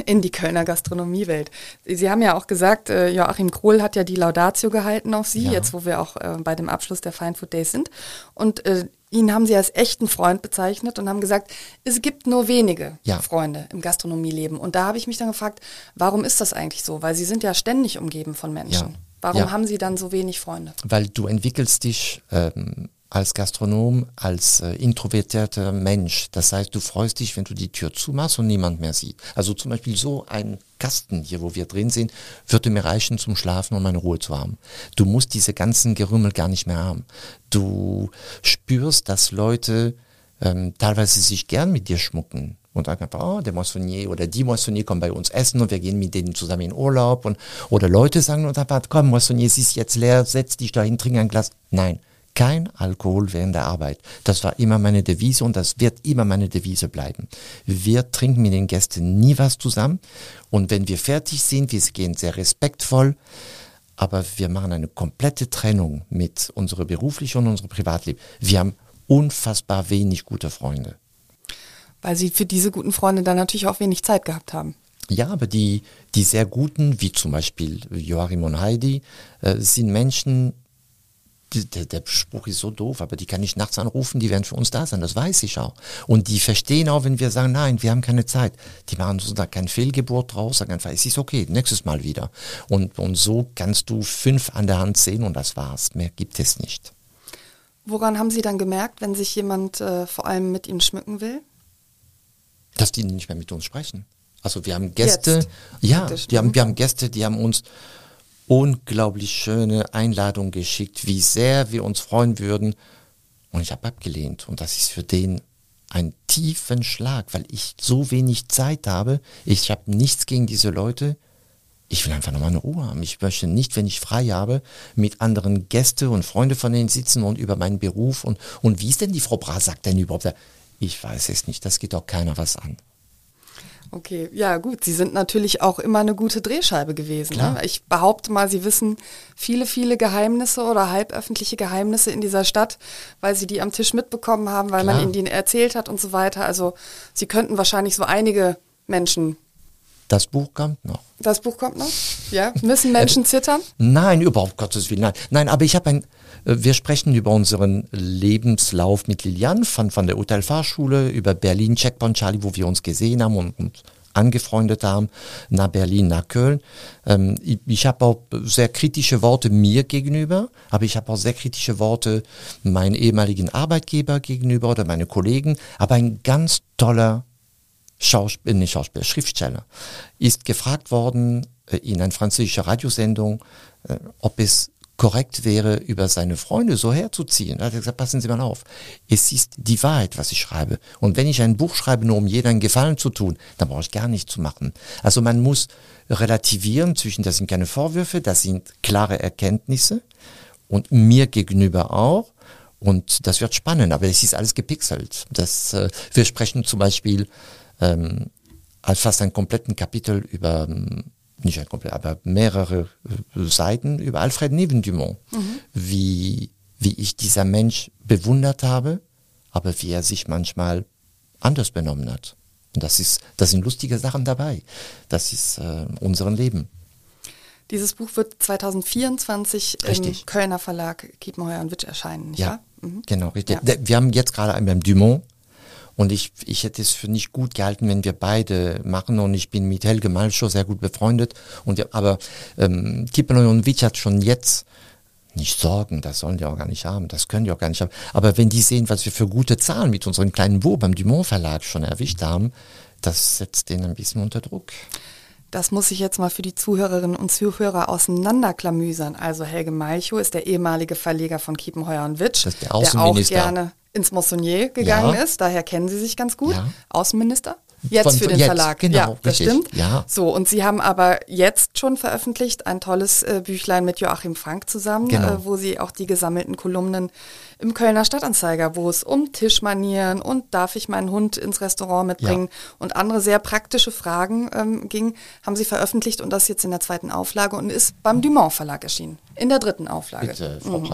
in die Kölner Gastronomiewelt. Sie haben ja auch gesagt, äh, Joachim Krohl hat ja die Laudatio gehalten auf Sie, Ja. jetzt wo wir auch äh, bei dem Abschluss der Fine Food Days sind. Und äh, ihn haben Sie als echten Freund bezeichnet und haben gesagt, es gibt nur wenige Ja. Freunde im Gastronomieleben. Und da habe ich mich dann gefragt, warum ist das eigentlich so? Weil Sie sind ja ständig umgeben von Menschen. Ja. Warum haben Sie dann so wenig Freunde? weil du entwickelst dich ähm, als Gastronom, als äh, introvertierter Mensch. Das heißt, du freust dich, wenn du die Tür zumachst und niemand mehr sieht. Also zum Beispiel so ein Kasten hier, wo wir drin sind, würde mir reichen zum Schlafen und meine Ruhe zu haben. Du musst diese ganzen Gerümmel gar nicht mehr haben. Du spürst, dass Leute ähm, teilweise sich gern mit dir schmucken, Und dann einfach, oh, der Moissonnier oder die Moissonnier kommen bei uns essen und wir gehen mit denen zusammen in Urlaub. Und, oder Leute sagen und einfach, komm, Moissonnier, es ist jetzt leer, setz dich dahin, trink ein Glas. Nein, kein Alkohol während der Arbeit. Das war immer meine Devise und das wird immer meine Devise bleiben. Wir trinken mit den Gästen nie was zusammen und wenn wir fertig sind, wir gehen sehr respektvoll, aber wir machen eine komplette Trennung mit unserem beruflichen und unserem Privatleben. Wir haben unfassbar wenig gute Freunde. Weil Sie für diese guten Freunde dann natürlich auch wenig Zeit gehabt haben. Ja, aber die, die sehr guten, wie zum Beispiel Joachim und Heidi, äh, sind Menschen, der, der, Spruch ist so doof, aber die kann ich nachts anrufen, die werden für uns da sein, das weiß ich auch. Und die verstehen auch, wenn wir sagen, nein, wir haben keine Zeit. Die machen so da kein Fehlgeburt draus, sagen einfach, es ist okay, nächstes Mal wieder. Und, und so kannst du fünf an der Hand sehen und das war's. Mehr gibt es nicht. Woran haben Sie dann gemerkt, wenn sich jemand äh, vor allem mit Ihnen schmücken will? Dass die nicht mehr mit uns sprechen. Also wir haben Gäste, Jetzt. ja, die haben, wir haben Gäste, die haben uns unglaublich schöne Einladung geschickt, wie sehr wir uns freuen würden. Und ich habe abgelehnt. Und das ist für den ein tiefen Schlag, weil ich so wenig Zeit habe. Ich habe nichts gegen diese Leute. Ich will einfach nochmal eine Ruhe haben. Ich möchte nicht, wenn ich frei habe, mit anderen Gäste und Freunde von denen sitzen und über meinen Beruf und, und wie ist denn die Frau Bra sagt denn überhaupt? Ich weiß es nicht. Das geht auch keiner was an. Okay, ja gut. Sie sind natürlich auch immer eine gute Drehscheibe gewesen. Ne? Ich behaupte mal, Sie wissen viele, viele Geheimnisse oder halböffentliche Geheimnisse in dieser Stadt, weil Sie die am Tisch mitbekommen haben, weil Klar. man Ihnen die erzählt hat und so weiter. Also Sie könnten wahrscheinlich so einige Menschen das Buch kommt noch. Das Buch kommt noch? Ja. Müssen [LAUGHS] Menschen zittern? Nein, überhaupt Gottes Willen. Nein, nein aber ich habe ein, wir sprechen über unseren Lebenslauf mit Lilian von, von der Hotelfahrschule, über Berlin, Checkpoint Charlie, wo wir uns gesehen haben und, und angefreundet haben, nach Berlin, nach Köln. Ähm, ich ich habe auch sehr kritische Worte mir gegenüber, aber ich habe auch sehr kritische Worte meinen ehemaligen Arbeitgeber gegenüber oder meine Kollegen, aber ein ganz toller Schauspiel, nicht Schauspieler, Schriftsteller, ist gefragt worden äh, in einer französischen Radiosendung, äh, ob es korrekt wäre, über seine Freunde so herzuziehen. Da hat er gesagt, passen Sie mal auf. Es ist die Wahrheit, was ich schreibe. Und wenn ich ein Buch schreibe, nur um jedem Gefallen zu tun, dann brauche ich gar nichts zu machen. Also man muss relativieren zwischen, das sind keine Vorwürfe, das sind klare Erkenntnisse und mir gegenüber auch. Und das wird spannend, aber es ist alles gepixelt. Das, äh, wir sprechen zum Beispiel ähm, fast einen kompletten Kapitel über, ähm, nicht ein komplett, aber mehrere äh, Seiten über Alfred Neben-Dumont, mhm. wie, wie ich dieser Mensch bewundert habe, aber wie er sich manchmal anders benommen hat. Und das ist, das sind lustige Sachen dabei. Das ist äh, unser Leben. Dieses Buch wird 2024 richtig. im Kölner Verlag Kiepenheuer und Witsch erscheinen, nicht ja, wahr? Mhm. Genau, richtig. Ja. Wir haben jetzt gerade beim Dumont und ich, ich hätte es für nicht gut gehalten, wenn wir beide machen. Und ich bin mit Helge Malschow sehr gut befreundet. Und, aber ähm, Witsch hat schon jetzt nicht Sorgen, das sollen die auch gar nicht haben, das können die auch gar nicht haben. Aber wenn die sehen, was wir für gute Zahlen mit unserem kleinen Buch beim Dumont Verlag schon erwischt haben, das setzt denen ein bisschen unter Druck. Das muss ich jetzt mal für die Zuhörerinnen und Zuhörer auseinanderklamüsern. Also Helge Malchow ist der ehemalige Verleger von Kiepenheuer und Witsch, der, der auch gerne ins Moissonnier gegangen ja. ist, daher kennen Sie sich ganz gut. Ja. Außenminister? Jetzt von, für den jetzt, Verlag. Genau, ja, das richtig. stimmt. Ja. So, und Sie haben aber jetzt schon veröffentlicht ein tolles äh, Büchlein mit Joachim Frank zusammen, genau. äh, wo Sie auch die gesammelten Kolumnen im Kölner Stadtanzeiger, wo es um Tischmanieren und darf ich meinen Hund ins Restaurant mitbringen ja. und andere sehr praktische Fragen ähm, ging, haben Sie veröffentlicht und das jetzt in der zweiten Auflage und ist beim Dumont Verlag erschienen. In der dritten Auflage. Bitte, Frau mhm.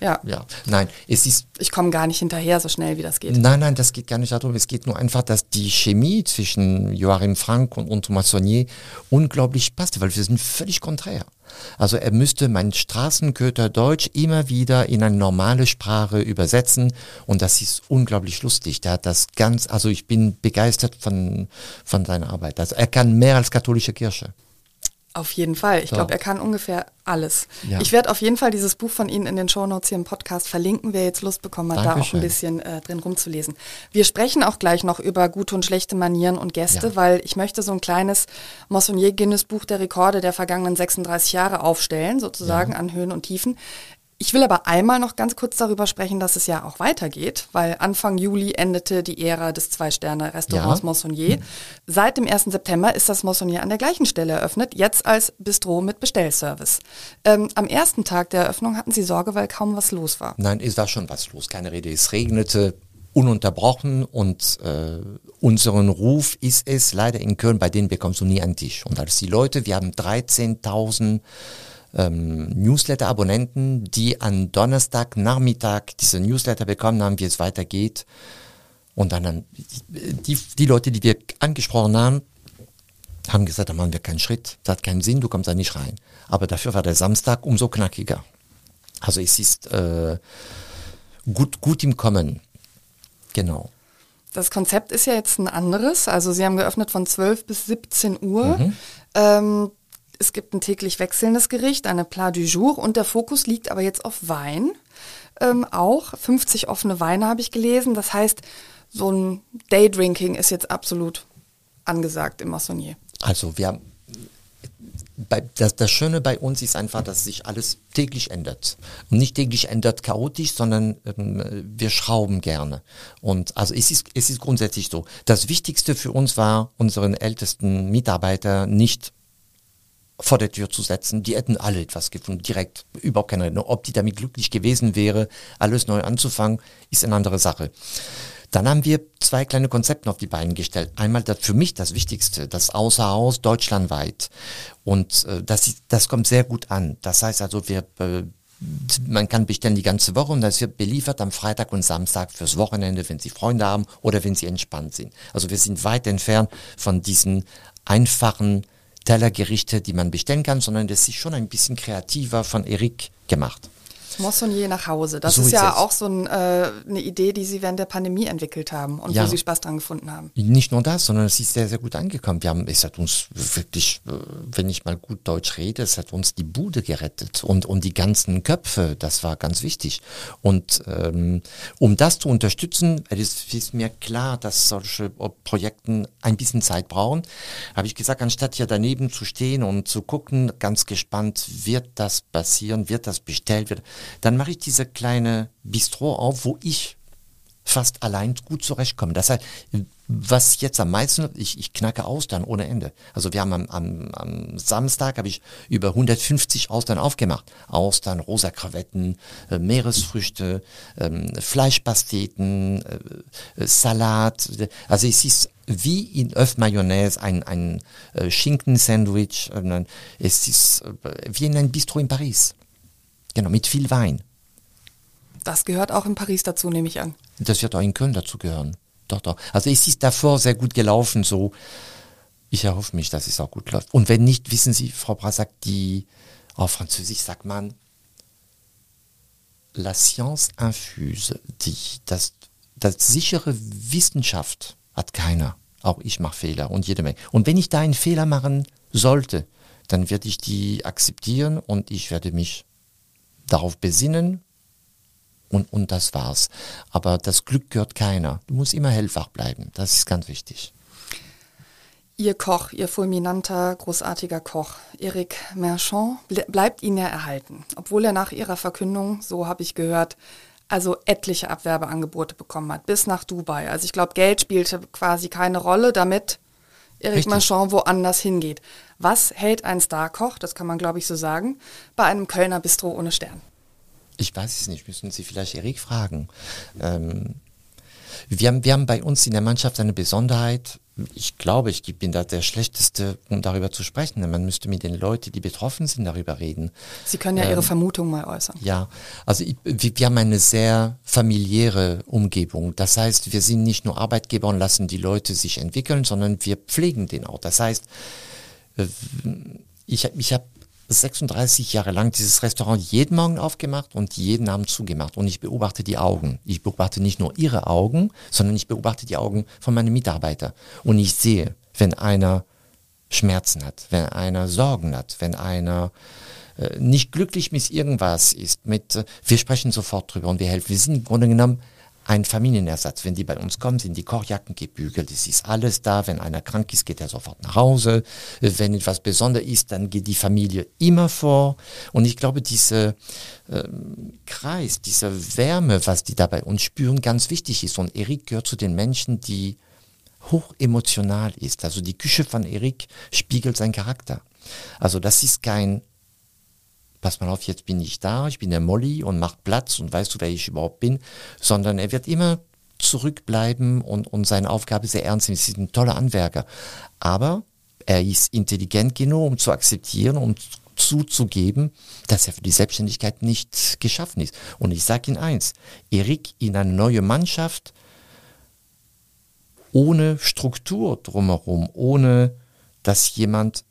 Ja. ja. Nein, es ist. Ich komme gar nicht hinterher, so schnell wie das geht. Nein, nein, das geht gar nicht darum. Es geht nur einfach, dass die Chemie zwischen Joachim Frank und, und Thomas Saunier unglaublich passt, weil wir sind völlig konträr. Also er müsste mein Straßenköter Deutsch immer wieder in eine normale Sprache übersetzen und das ist unglaublich lustig. Der hat das ganz, also ich bin begeistert von, von seiner Arbeit. Also er kann mehr als katholische Kirche. Auf jeden Fall. Ich so. glaube, er kann ungefähr alles. Ja. Ich werde auf jeden Fall dieses Buch von Ihnen in den Shownotes hier im Podcast verlinken, wer jetzt Lust bekommen hat, Dankeschön. da auch ein bisschen äh, drin rumzulesen. Wir sprechen auch gleich noch über gute und schlechte Manieren und Gäste, ja. weil ich möchte so ein kleines Moissonnier Guinness Buch der Rekorde der vergangenen 36 Jahre aufstellen, sozusagen ja. an Höhen und Tiefen. Ich will aber einmal noch ganz kurz darüber sprechen, dass es ja auch weitergeht, weil Anfang Juli endete die Ära des Zwei-Sterne-Restaurants ja. Monsonnier. Seit dem 1. September ist das Monsonnier an der gleichen Stelle eröffnet, jetzt als Bistro mit Bestellservice. Ähm, am ersten Tag der Eröffnung hatten Sie Sorge, weil kaum was los war. Nein, es war schon was los, keine Rede. Es regnete ununterbrochen und äh, unseren Ruf ist es leider in Köln, bei denen bekommst du nie einen Tisch. Und als die Leute, wir haben 13.000 ähm, Newsletter-Abonnenten, die an Donnerstag Nachmittag diese Newsletter bekommen haben, wie es weitergeht. Und dann die, die Leute, die wir angesprochen haben, haben gesagt, da machen wir keinen Schritt, das hat keinen Sinn, du kommst da nicht rein. Aber dafür war der Samstag umso knackiger. Also es ist äh, gut, gut im Kommen. Genau. Das Konzept ist ja jetzt ein anderes. Also Sie haben geöffnet von 12 bis 17 Uhr. Mhm. Ähm, es gibt ein täglich wechselndes Gericht, eine Plat du jour und der Fokus liegt aber jetzt auf Wein. Ähm, auch 50 offene Weine habe ich gelesen. Das heißt, so ein Daydrinking ist jetzt absolut angesagt im Massonnier. Also wir haben bei, das, das Schöne bei uns ist einfach, dass sich alles täglich ändert. Und nicht täglich ändert chaotisch, sondern ähm, wir schrauben gerne. Und also es ist, es ist grundsätzlich so. Das Wichtigste für uns war, unseren ältesten Mitarbeiter nicht vor der Tür zu setzen. Die hätten alle etwas gefunden, direkt, überhaupt keine Rede. Ob die damit glücklich gewesen wäre, alles neu anzufangen, ist eine andere Sache. Dann haben wir zwei kleine Konzepte auf die Beine gestellt. Einmal das für mich das Wichtigste, das Außerhaus deutschlandweit. Und äh, das, das kommt sehr gut an. Das heißt also, wir äh, man kann bestellen die ganze Woche und das wird beliefert am Freitag und Samstag fürs Wochenende, wenn Sie Freunde haben oder wenn Sie entspannt sind. Also wir sind weit entfernt von diesen einfachen Tellergerichte, die man bestellen kann, sondern das ist schon ein bisschen kreativer von Eric gemacht. Moissonnier nach Hause. Das so ist ja auch so ein, äh, eine Idee, die Sie während der Pandemie entwickelt haben und ja. wo Sie Spaß dran gefunden haben. Nicht nur das, sondern es ist sehr, sehr gut angekommen. Wir haben, es hat uns wirklich, äh, wenn ich mal gut Deutsch rede, es hat uns die Bude gerettet und, und die ganzen Köpfe, das war ganz wichtig. Und ähm, um das zu unterstützen, es ist mir klar, dass solche Projekten ein bisschen Zeit brauchen, habe ich gesagt, anstatt hier daneben zu stehen und zu gucken, ganz gespannt, wird das passieren, wird das bestellt, wird, dann mache ich diese kleine Bistro auf, wo ich fast allein gut zurechtkomme. Das heißt, was jetzt am meisten, ich, ich knacke Austern ohne Ende. Also wir haben am, am, am Samstag habe ich über 150 Austern aufgemacht. Austern, rosa Krevetten, äh, Meeresfrüchte, ähm, Fleischpasteten, äh, äh Salat. Also es ist wie in Öff Mayonnaise ein, ein äh, Schinkensandwich. Es ist äh, wie in einem Bistro in Paris. Genau, mit viel Wein. Das gehört auch in Paris dazu, nehme ich an. Das wird auch in Köln dazu gehören. Doch, doch. Also es ist davor sehr gut gelaufen, so. Ich erhoffe mich, dass es auch gut läuft. Und wenn nicht, wissen Sie, Frau Brassac, die, auf Französisch sagt man, la science infuse, die, das, das sichere Wissenschaft hat keiner. Auch ich mache Fehler und jede Menge. Und wenn ich da einen Fehler machen sollte, dann werde ich die akzeptieren und ich werde mich darauf besinnen und, und das war's. Aber das Glück gehört keiner. Du musst immer hellwach bleiben. Das ist ganz wichtig. Ihr Koch, Ihr fulminanter, großartiger Koch, Eric Merchant, bleibt Ihnen ja erhalten. Obwohl er nach Ihrer Verkündung, so habe ich gehört, also etliche Abwerbeangebote bekommen hat, bis nach Dubai. Also ich glaube, Geld spielte quasi keine Rolle, damit Eric Marchand woanders hingeht. Was hält ein Starkoch, das kann man glaube ich so sagen, bei einem Kölner Bistro ohne Stern? Ich weiß es nicht, müssen Sie vielleicht Erik fragen. Ähm, wir, haben, wir haben bei uns in der Mannschaft eine Besonderheit. Ich glaube, ich bin da der Schlechteste, um darüber zu sprechen. Man müsste mit den Leuten, die betroffen sind, darüber reden. Sie können ja ähm, Ihre Vermutung mal äußern. Ja, also ich, wir, haben eine sehr familiäre Umgebung. Das heißt, wir sind nicht nur Arbeitgeber und lassen die Leute sich entwickeln, sondern wir pflegen den auch. Das heißt, äh, ich, ich habe 36 Jahre lang dieses Restaurant jeden Morgen aufgemacht und jeden Abend zugemacht. Und ich beobachte die Augen. Ich beobachte nicht nur ihre Augen, sondern ich beobachte die Augen von meinen Mitarbeitern. Und ich sehe, wenn einer Schmerzen hat, wenn einer Sorgen hat, wenn einer äh, nicht glücklich mit irgendwas ist, mit, äh, wir sprechen sofort drüber und wir helfen. Wir sind im Grunde genommen ein Familienersatz. Wenn die bei uns kommen, sind die Kochjacken gebügelt, es ist alles da. Wenn einer krank ist, geht er sofort nach Hause. Wenn etwas Besonderes ist, dann geht die Familie immer vor. Und ich glaube, dieser ähm, Kreis, diese Wärme, was die da bei uns spüren, ganz wichtig ist. Und Erik gehört zu den Menschen, die hoch emotional ist. Also die Küche von Erik spiegelt seinen Charakter. Also das ist kein pass mal auf, jetzt bin ich da, ich bin der Molly und macht Platz und weißt du, wer ich überhaupt bin, sondern er wird immer zurückbleiben und, und seine Aufgabe sehr ernst nehmen. Es ist ein toller Anwerker. Aber er ist intelligent genug, um zu akzeptieren, um zuzugeben, dass er für die Selbstständigkeit nicht geschaffen ist. Und ich sage Ihnen eins, Erik in eine neue Mannschaft, ohne Struktur drumherum, ohne dass jemand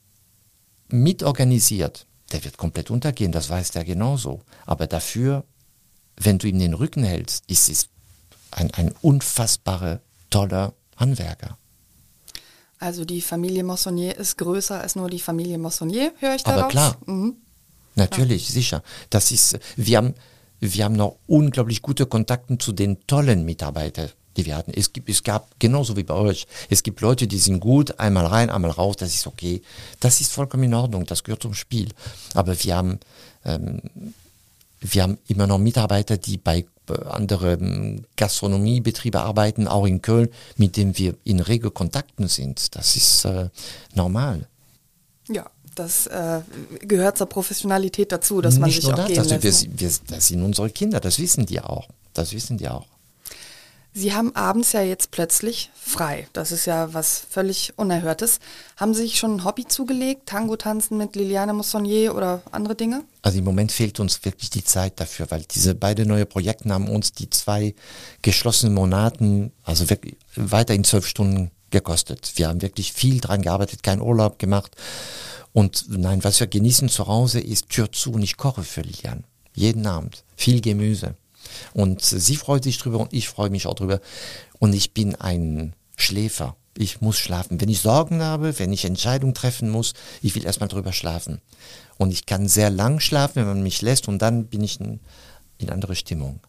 mitorganisiert, der wird komplett untergehen, das weiß der genauso. Aber dafür, wenn du ihm den Rücken hältst, ist es ein, ein unfassbarer, toller Handwerker. Also die Familie Mossonnier ist größer als nur die Familie Mossonnier, höre ich daraus? Aber klar, mhm. natürlich, klar. sicher. Das ist, wir haben, wir haben noch unglaublich gute Kontakte zu den tollen Mitarbeitern die wir hatten. Es, gibt, es gab genauso wie bei euch. Es gibt Leute, die sind gut, einmal rein, einmal raus, das ist okay. Das ist vollkommen in Ordnung, das gehört zum Spiel. Aber wir haben, ähm, wir haben immer noch Mitarbeiter, die bei äh, anderen Gastronomiebetrieben arbeiten, auch in Köln, mit denen wir in rege Kontakten sind. Das ist äh, normal. Ja, das äh, gehört zur Professionalität dazu, dass man Nicht sich auch das, gehen also lässt. wir, wir, das sind unsere Kinder, das wissen die auch. Das wissen die auch. Sie haben abends ja jetzt plötzlich frei. Das ist ja was völlig Unerhörtes. Haben Sie sich schon ein Hobby zugelegt? Tango tanzen mit Liliane Mossonnier oder andere Dinge? Also im Moment fehlt uns wirklich die Zeit dafür, weil diese beiden neue Projekte haben uns die zwei geschlossenen Monaten, also wirklich weiterhin zwölf Stunden gekostet. Wir haben wirklich viel dran gearbeitet, keinen Urlaub gemacht. Und nein, was wir genießen zu Hause ist Tür zu und ich koche für Lilian. Jeden Abend. Viel Gemüse. Und sie freut sich drüber und ich freue mich auch drüber. Und ich bin ein Schläfer. Ich muss schlafen. Wenn ich Sorgen habe, wenn ich Entscheidungen treffen muss, ich will erstmal drüber schlafen. Und ich kann sehr lang schlafen, wenn man mich lässt und dann bin ich in, in andere Stimmung.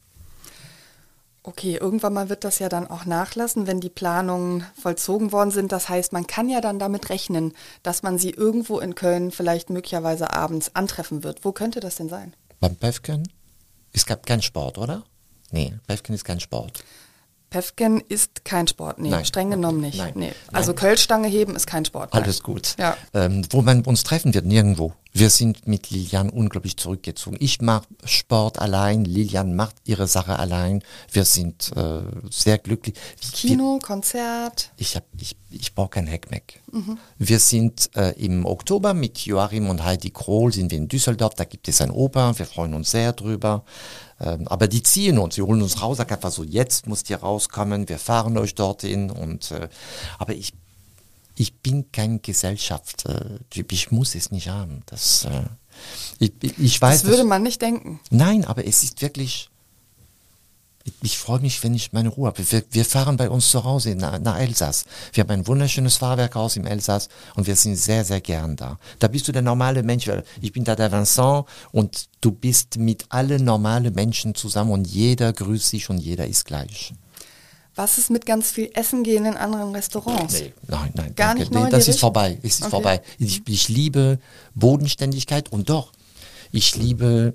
Okay, irgendwann mal wird das ja dann auch nachlassen, wenn die Planungen vollzogen worden sind. Das heißt, man kann ja dann damit rechnen, dass man sie irgendwo in Köln vielleicht möglicherweise abends antreffen wird. Wo könnte das denn sein? Beim Pefken? Es gab keinen Sport, oder? Nee, Pefken ist kein Sport. Pefken ist kein Sport, nee, Nein. streng genommen nicht. Nein. Nee. Also. Kölschstange heben ist kein Sport. nein. Alles gut. Ja. Ähm, wo man uns treffen wird, nirgendwo. Wir sind mit Lilian unglaublich zurückgezogen. Ich mache Sport allein, Lilian macht ihre Sache allein. Wir sind äh, sehr glücklich. Wir- Kino, Konzert. Ich, hab, ich, ich brauche kein Heckmeck. Wir sind äh, im Oktober mit Joachim und Heidi Krohl sind wir in Düsseldorf. Da gibt es ein Oper. Wir freuen uns sehr drüber. Ähm, aber die ziehen uns, sie holen uns raus. Sagen einfach so, jetzt müsst ihr rauskommen. Wir fahren euch dorthin. Und äh, aber ich ich bin kein Gesellschaftstyp. Ich muss es nicht haben. Das, äh, ich, ich weiß. Das würde man nicht denken. Nein, aber es ist wirklich. Ich, freue mich, wenn ich meine Ruhe habe. Wir, wir fahren bei uns zu Hause nach, nach Elsass. Wir haben ein wunderschönes Fahrwerkhaus im Elsass und wir sind sehr, sehr gern da. Da bist du der normale Mensch. weil Ich bin da der Vincent und du bist mit allen normalen Menschen zusammen und jeder grüßt sich und jeder ist gleich. Was ist mit ganz viel Essen gehen in anderen Restaurants? Nee, nein, nein. Gar danke. nicht Nee, das ist vorbei. Es ist Okay. vorbei. Ich, ich liebe Bodenständigkeit und doch, ich liebe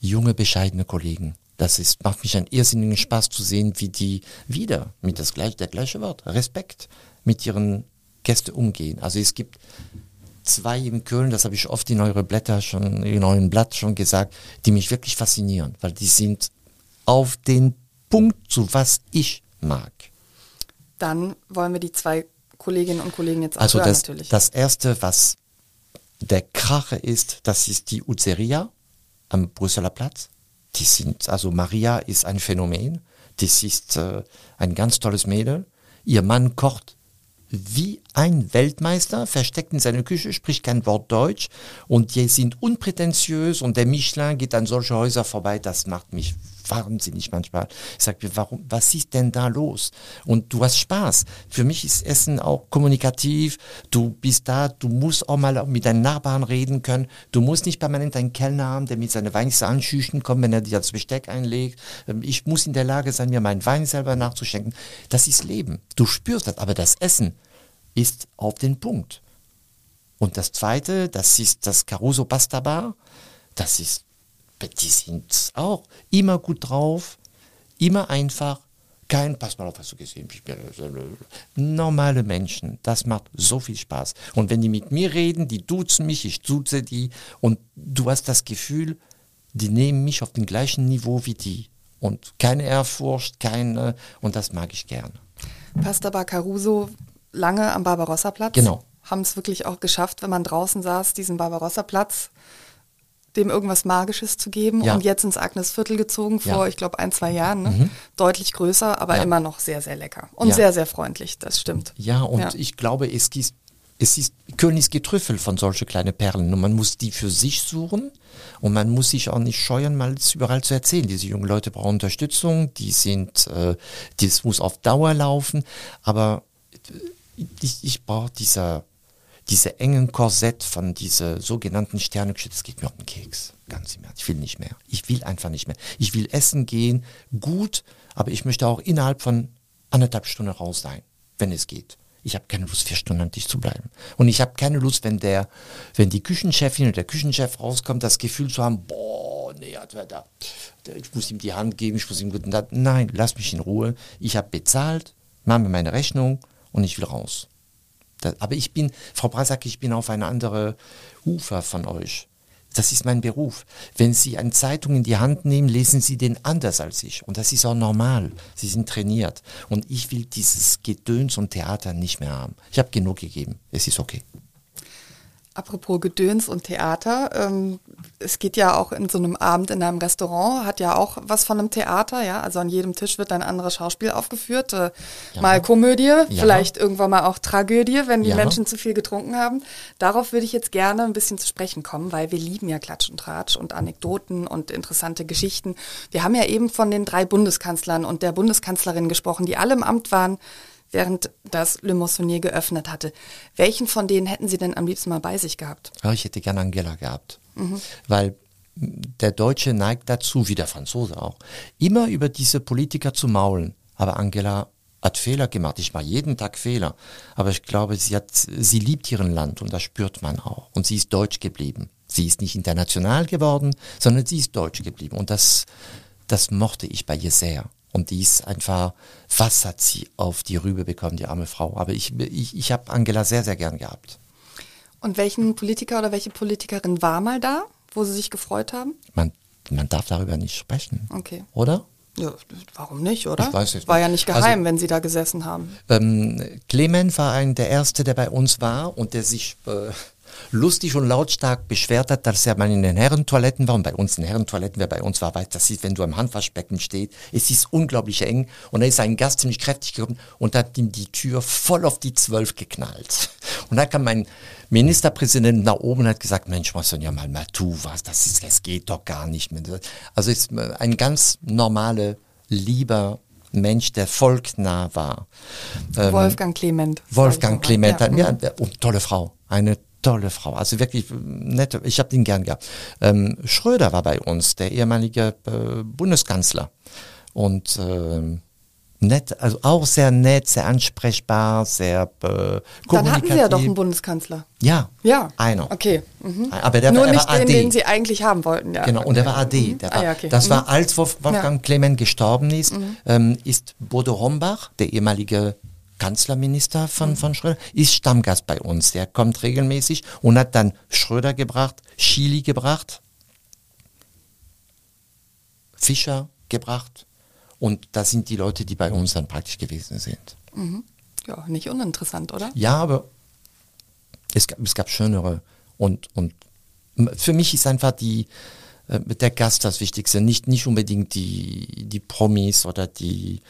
junge, bescheidene Kollegen. Das ist, macht mich einen irrsinnigen Spaß zu sehen, wie die wieder mit das gleiche, der gleiche Wort, Respekt mit ihren Gästen umgehen. Also es gibt zwei in Köln, das habe ich oft in eure Blätter schon, in euren Blatt schon gesagt, die mich wirklich faszinieren, weil die sind auf den Punkt zu was ich mag. Dann wollen wir die zwei Kolleginnen und Kollegen jetzt auch Also hören das, natürlich. das erste, was der Krache ist, das ist die Uzeria am Brüsseler Platz. Die sind, also Maria ist ein Phänomen. Das ist äh, ein ganz tolles Mädel. Ihr Mann kocht wie ein Weltmeister, versteckt in seiner Küche, spricht kein Wort Deutsch und die sind unprätentiös und der Michelin geht an solche Häuser vorbei. Das macht mich wahnsinnig manchmal. Ich sage mir, warum, was ist denn da los? Und du hast Spaß. Für mich ist Essen auch kommunikativ. Du bist da, du musst auch mal mit deinen Nachbarn reden können. Du musst nicht permanent einen Kellner haben, der mit seinen Weinste anschüchten kommt, wenn er dir das Besteck einlegt. Ähm, ich muss in der Lage sein, mir meinen Wein selber nachzuschenken. Das ist Leben. Du spürst das, aber das Essen ist auf den Punkt. Und das zweite, das ist das Caruso Pasta Bar. Das ist, die sind auch immer gut drauf, immer einfach. Kein, pass mal auf, was du gesehen hast. Normale Menschen, das macht so viel Spaß. Und wenn die mit mir reden, die duzen mich, ich duze die und du hast das Gefühl, die nehmen mich auf dem gleichen Niveau wie die. Und keine Ehrfurcht, keine, und das mag ich gerne. Pasta Bar Caruso, lange am Barbarossa-Platz. Genau haben es wirklich auch geschafft, wenn man draußen saß, diesen Barbarossa-Platz dem irgendwas Magisches zu geben ja. und jetzt ins Agnesviertel gezogen vor, ja. ich glaube, ein, zwei Jahren. Ne? Mhm. Deutlich größer, aber ja. immer noch sehr, sehr lecker und sehr, sehr freundlich, das stimmt. Ja, und ich glaube, es ist, es ist Königs Getrüffel von solche kleine Perlen und man muss die für sich suchen und man muss sich auch nicht scheuen, mal überall zu erzählen. Diese jungen Leute brauchen Unterstützung, die sind, äh, das muss auf Dauer laufen, aber ich, ich brauche dieser diese engen Korsett von diese sogenannten Sternegeschichte, das geht mir auf den Keks. Ganz im Ernst. Ich will nicht mehr. Ich will einfach nicht mehr. Ich will essen gehen, gut, aber ich möchte auch innerhalb von anderthalb Stunden raus sein, wenn es geht. Ich habe keine Lust, vier Stunden an Tisch zu bleiben. Und ich habe keine Lust, wenn der, wenn die Küchenchefin oder der Küchenchef rauskommt, das Gefühl zu haben, boah, nee, da, ich muss ihm die Hand geben, ich muss ihm guten Tag. Nein, lass mich in Ruhe. Ich habe bezahlt, mache mir meine Rechnung und ich will raus. Das, aber ich bin, Frau Brasak, ich bin auf eine andere Ufer von euch. Das ist mein Beruf. Wenn Sie eine Zeitung in die Hand nehmen, lesen Sie den anders als ich. Und das ist auch normal. Sie sind trainiert. Und ich will dieses Gedöns und Theater nicht mehr haben. Ich habe genug gegeben. Es ist okay. Apropos Gedöns und Theater, ähm, es geht ja auch in so einem Abend in einem Restaurant, hat ja auch was von einem Theater, ja. Also an jedem Tisch wird ein anderes Schauspiel aufgeführt. Äh, ja. Mal Komödie, ja. vielleicht irgendwann mal auch Tragödie, wenn die ja. Menschen zu viel getrunken haben. Darauf würde ich jetzt gerne ein bisschen zu sprechen kommen, weil wir lieben ja Klatsch und Tratsch und Anekdoten und interessante Geschichten. Wir haben ja eben von den drei Bundeskanzlern und der Bundeskanzlerin gesprochen, die alle im Amt waren während das Le Moissonnier geöffnet hatte. Welchen von denen hätten Sie denn am liebsten mal bei sich gehabt? Ja, ich hätte gerne Angela gehabt, mhm. weil der Deutsche neigt dazu, wie der Franzose auch, immer über diese Politiker zu maulen. Aber Angela hat Fehler gemacht. Ich mache jeden Tag Fehler. Aber ich glaube, sie hat, sie liebt ihren Land und das spürt man auch. Und sie ist deutsch geblieben. Sie ist nicht international geworden, sondern sie ist deutsch geblieben. Und das, das mochte ich bei ihr sehr. Und die ist einfach, was hat sie auf die Rübe bekommen, die arme Frau. Aber ich, ich, ich habe Angela sehr, sehr gern gehabt. Und welchen Politiker oder welche Politikerin war mal da, wo Sie sich gefreut haben? Man, man darf darüber nicht sprechen. Okay. Oder? Ja, warum nicht, oder? Ich weiß es war ja nicht geheim, also, wenn Sie da gesessen haben. Ähm, Clement war ein der Erste, der bei uns war und der sich äh, lustig und lautstark beschwert hat, dass er mal in den Herrentoiletten war. Und bei uns in den Herrentoiletten, wer bei uns war, weiß, das ist, wenn du am Handwaschbecken steht, es ist unglaublich eng. Und da ist ein Gast ziemlich kräftig gekommen und hat ihm die Tür voll auf die Zwölf geknallt. [LAUGHS] Und da kam mein Ministerpräsident nach oben und hat gesagt, Mensch, was soll ja mal, mal tu was, das ist, das geht doch gar nicht mehr. Also ist ein ganz normale, lieber Mensch, der volknah war. Ähm, Wolfgang Clement. Wolfgang Clement, ja. ja, und tolle Frau, eine tolle Frau, also wirklich nette, ich habe den gern gehabt. Ähm, Schröder war bei uns, der ehemalige äh, Bundeskanzler und äh, nett, also auch sehr nett, sehr ansprechbar, sehr äh, Dann hatten Sie ja doch einen Bundeskanzler. Ja, ja. einer. Okay. Mhm. Aber der Nur war, nicht war den, den Sie eigentlich haben wollten. Ja. Genau, und der war AD. Der war, ah, ja, okay. Das mhm. war, als Wolfgang ja. Clement gestorben ist, mhm. ähm, ist Bodo Hombach, der ehemalige Kanzlerminister von, mhm. von Schröder, ist Stammgast bei uns. Der kommt regelmäßig und hat dann Schröder gebracht, Chili gebracht, Fischer gebracht. Und das sind die Leute, die bei uns dann praktisch gewesen sind. Mhm. Ja, nicht uninteressant, oder? Ja, aber es gab, es gab schönere. Und, und für mich ist einfach die, äh, der Gast das Wichtigste, nicht, nicht unbedingt die, die Promis oder die,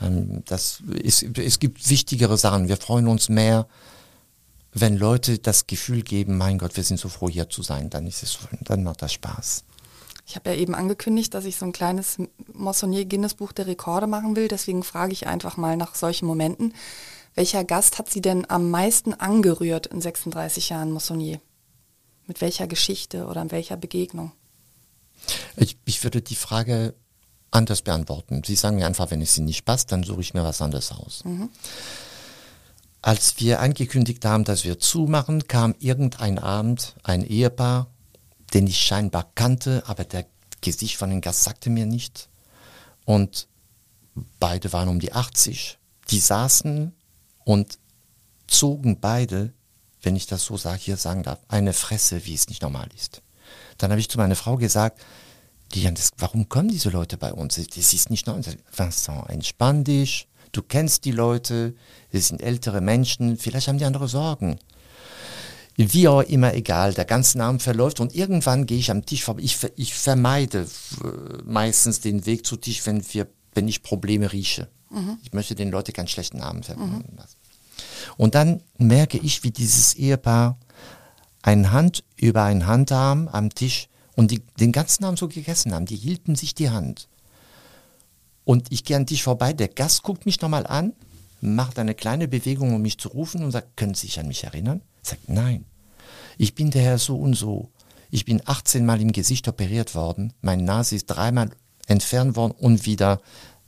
ähm, das ist, es gibt wichtigere Sachen. Wir freuen uns mehr, wenn Leute das Gefühl geben, mein Gott, wir sind so froh hier zu sein, dann ist es, dann macht das Spaß. Ich habe ja eben angekündigt, dass ich so ein kleines Moissonnier Guinness Buch der Rekorde machen will. Deswegen frage ich einfach mal nach solchen Momenten. Welcher Gast hat Sie denn am meisten angerührt in 36 Jahren Moissonnier? Mit welcher Geschichte oder in welcher Begegnung? Ich, ich würde die Frage anders beantworten. Sie sagen mir einfach, wenn es Ihnen nicht passt, dann suche ich mir was anderes aus. Mhm. Als wir angekündigt haben, dass wir zumachen, kam irgendein Abend ein Ehepaar, den ich scheinbar kannte, aber der Gesicht von dem Gast sagte mir nicht. Und beide waren um die 80. Die saßen und zogen beide, wenn ich das so sage, hier sagen darf, eine Fresse, wie es nicht normal ist. Dann habe ich zu meiner Frau gesagt, Diane, das, warum kommen diese Leute bei uns? Das ist nicht normal. Vincent, entspann dich, du kennst die Leute, es sind ältere Menschen, vielleicht haben die andere Sorgen. Wie auch immer, egal, der ganze Abend verläuft und irgendwann gehe ich am Tisch vorbei. Ich, ich vermeide äh, meistens den Weg zu Tisch, wenn, wir, wenn ich Probleme rieche. Mhm. Ich möchte den Leuten keinen schlechten Abend vermitteln. Mhm. Und dann merke ich, wie dieses Ehepaar eine Hand über einen Handarm am Tisch und die, den ganzen Abend so gegessen haben. Die hielten sich die Hand. Und ich gehe an den Tisch vorbei, der Gast guckt mich nochmal an, macht eine kleine Bewegung, um mich zu rufen und sagt, können Sie sich an mich erinnern? Sagt, nein, ich bin der Herr so und so. Ich bin 18 Mal im Gesicht operiert worden, meine Nase ist dreimal entfernt worden und wieder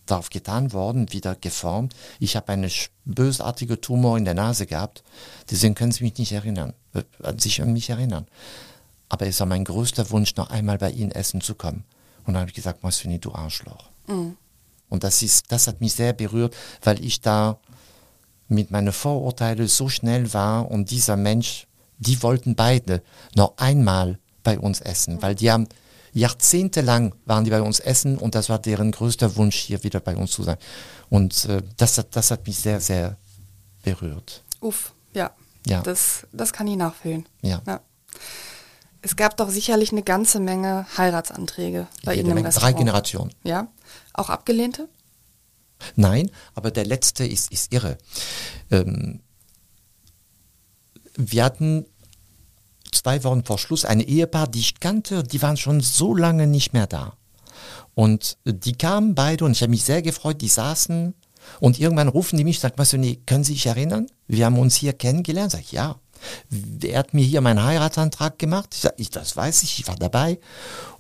darauf getan worden, wieder geformt. Ich habe eine bösartige Tumor in der Nase gehabt. Deswegen können Sie mich nicht erinnern, sich an mich erinnern. Aber es war mein größter Wunsch, noch einmal bei Ihnen essen zu kommen. Und dann habe ich gesagt, Monsieur, du Arschloch. Mhm. Und das ist, das hat mich sehr berührt, weil ich da mit meinen Vorurteilen so schnell war und dieser Mensch, die wollten beide noch einmal bei uns essen, weil die haben jahrzehntelang waren die bei uns essen und das war deren größter Wunsch, hier wieder bei uns zu sein. Und äh, das, hat, das hat mich sehr, sehr berührt. Uff, ja. Ja. Das, das kann ich nachfühlen. Ja. ja. Es gab doch sicherlich eine ganze Menge Heiratsanträge bei Jede Ihnen im Restaurant. Drei Generationen. Ja. Auch abgelehnte? Nein, aber der letzte ist, ist irre. Ähm, wir hatten zwei Wochen vor Schluss ein Ehepaar, die ich kannte, die waren schon so lange nicht mehr da. Und die kamen beide und ich habe mich sehr gefreut, die saßen und irgendwann rufen die mich und sagen, was, nee, können Sie sich erinnern? Wir haben uns hier kennengelernt. Sag ich, ja. Er hat mir hier meinen Heiratsantrag gemacht. Ich sag, ich, das weiß ich, ich war dabei.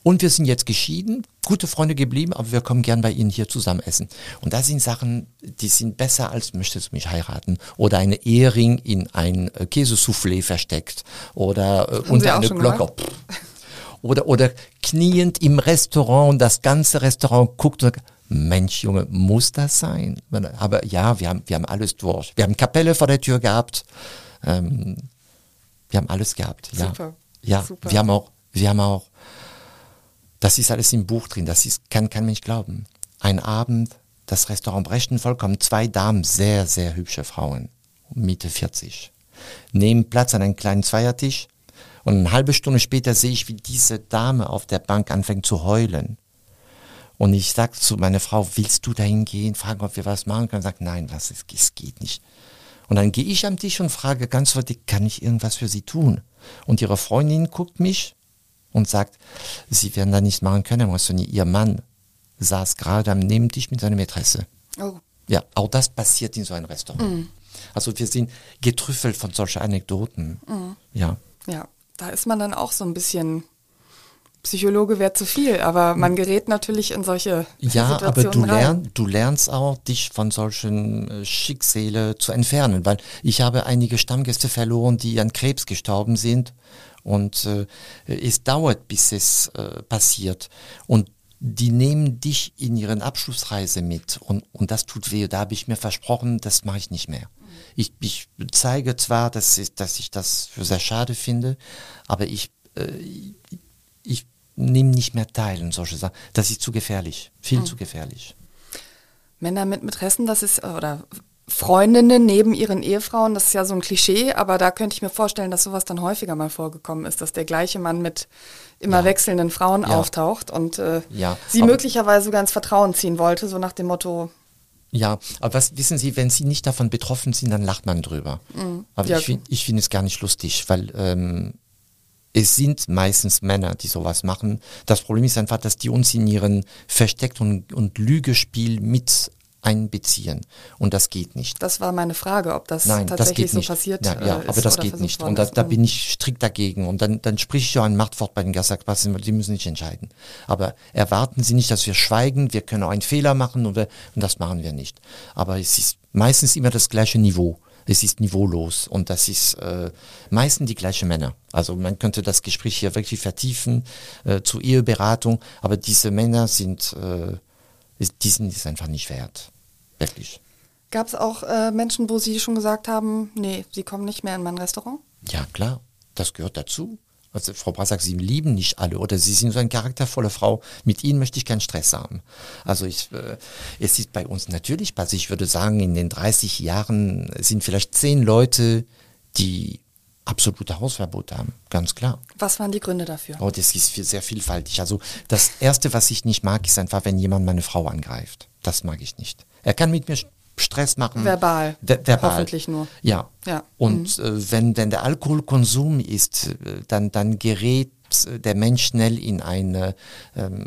Und wir sind jetzt geschieden, gute Freunde geblieben, aber wir kommen gern bei Ihnen hier zusammen essen. Und das sind Sachen, die sind besser als möchtest du mich heiraten oder eine Ehering in ein äh, Käsesoufflé versteckt oder äh, unter eine Glocke. Oder, oder kniend im Restaurant und das ganze Restaurant guckt und sagt, Mensch, Junge, muss das sein? Aber ja, wir haben, wir haben alles durch. Wir haben Kapelle vor der Tür gehabt. Ähm, wir haben alles gehabt. Ja, Super. ja Super. wir haben auch, wir haben auch das ist alles im Buch drin, das ist, kann kein Mensch glauben. Ein Abend, das Restaurant Brechtenvoll kommen zwei Damen, sehr, sehr hübsche Frauen, Mitte 40, nehmen Platz an einem kleinen Zweiertisch und eine halbe Stunde später sehe ich, wie diese Dame auf der Bank anfängt zu heulen. Und ich sage zu meiner Frau, willst du dahin gehen, fragen, ob wir was machen können? Sagt, nein, was, es, es geht nicht. Und dann gehe ich am Tisch und frage ganz freundlich, kann ich irgendwas für sie tun? Und ihre Freundin guckt mich und sagt, sie werden da nichts machen können, Monsoni. Ihr Mann saß gerade am Nebentisch mit seiner Mätresse. Oh. Ja, auch das passiert in so einem Restaurant. Mm. Also wir sind getrüffelt von solchen Anekdoten. Mm. Ja. Ja, da ist man dann auch so ein bisschen Psychologe wäre zu viel, aber man gerät natürlich in solche ja, Situationen aber du, lern, du lernst auch, dich von solchen äh, Schicksale zu entfernen, weil ich habe einige Stammgäste verloren, die an Krebs gestorben sind und äh, es dauert, bis es äh, passiert. Und die nehmen dich in ihren Abschlussreise mit und, und das tut weh. Da habe ich mir versprochen, das mache ich nicht mehr. Ich, ich zeige zwar, dass ich, dass ich das für sehr schade finde, aber ich, äh, ich nehme nicht mehr teil in solche Sachen. Das ist zu gefährlich, viel mhm. zu gefährlich. Männer mit Mätressen, das ist, oder Freundinnen neben ihren Ehefrauen, das ist ja so ein Klischee, aber da könnte ich mir vorstellen, dass sowas dann häufiger mal vorgekommen ist, dass der gleiche Mann mit immer ja. wechselnden Frauen ja. auftaucht und äh, ja. sie aber möglicherweise sogar ins Vertrauen ziehen wollte, so nach dem Motto. Ja, aber was wissen Sie, wenn Sie nicht davon betroffen sind, dann lacht man drüber. Mhm. Aber ich finde ich find es gar nicht lustig, weil ähm, es sind meistens Männer, die sowas machen. Das Problem ist einfach, dass die uns in ihren Versteckt- und, und Lügespiel mit einbeziehen. Und das geht nicht. Das war meine Frage, ob das Nein, tatsächlich das so nicht. passiert ja, ja, äh, aber ist das oder geht nicht. Und da, da Mhm. bin ich strikt dagegen. Und dann, dann sprich ich ja ein Machtwort bei den Gastakpassen, die müssen nicht entscheiden. Aber erwarten Sie nicht, dass wir schweigen, wir können auch einen Fehler machen oder, und das machen wir nicht. Aber es ist meistens immer das gleiche Niveau. Es ist niveaulos und das ist äh, meistens die gleichen Männer. Also man könnte das Gespräch hier wirklich vertiefen äh, zur Eheberatung, aber diese Männer sind, äh, die sind es einfach nicht wert. Wirklich. Gab es auch äh, Menschen, wo Sie schon gesagt haben, nee, Sie kommen nicht mehr in mein Restaurant? Ja, klar, das gehört dazu. Also Frau Brass sagt, Sie lieben nicht alle oder Sie sind so eine charaktervolle Frau. Mit Ihnen möchte ich keinen Stress haben. Also ich, äh, es ist bei uns natürlich, also ich würde sagen, in den 30 Jahren sind vielleicht zehn Leute, die absolute Hausverbot haben, ganz klar. Was waren die Gründe dafür? Oh, das ist viel- sehr vielfältig. Also das Erste, was ich nicht mag, ist einfach, wenn jemand meine Frau angreift. Das mag ich nicht. Er kann mit mir Stress machen. Verbal. Ver verbal. Hoffentlich nur. Ja. Ja. Und äh, wenn, wenn der Alkoholkonsum ist, äh, dann, dann gerät äh, der Mensch schnell in eine, ähm,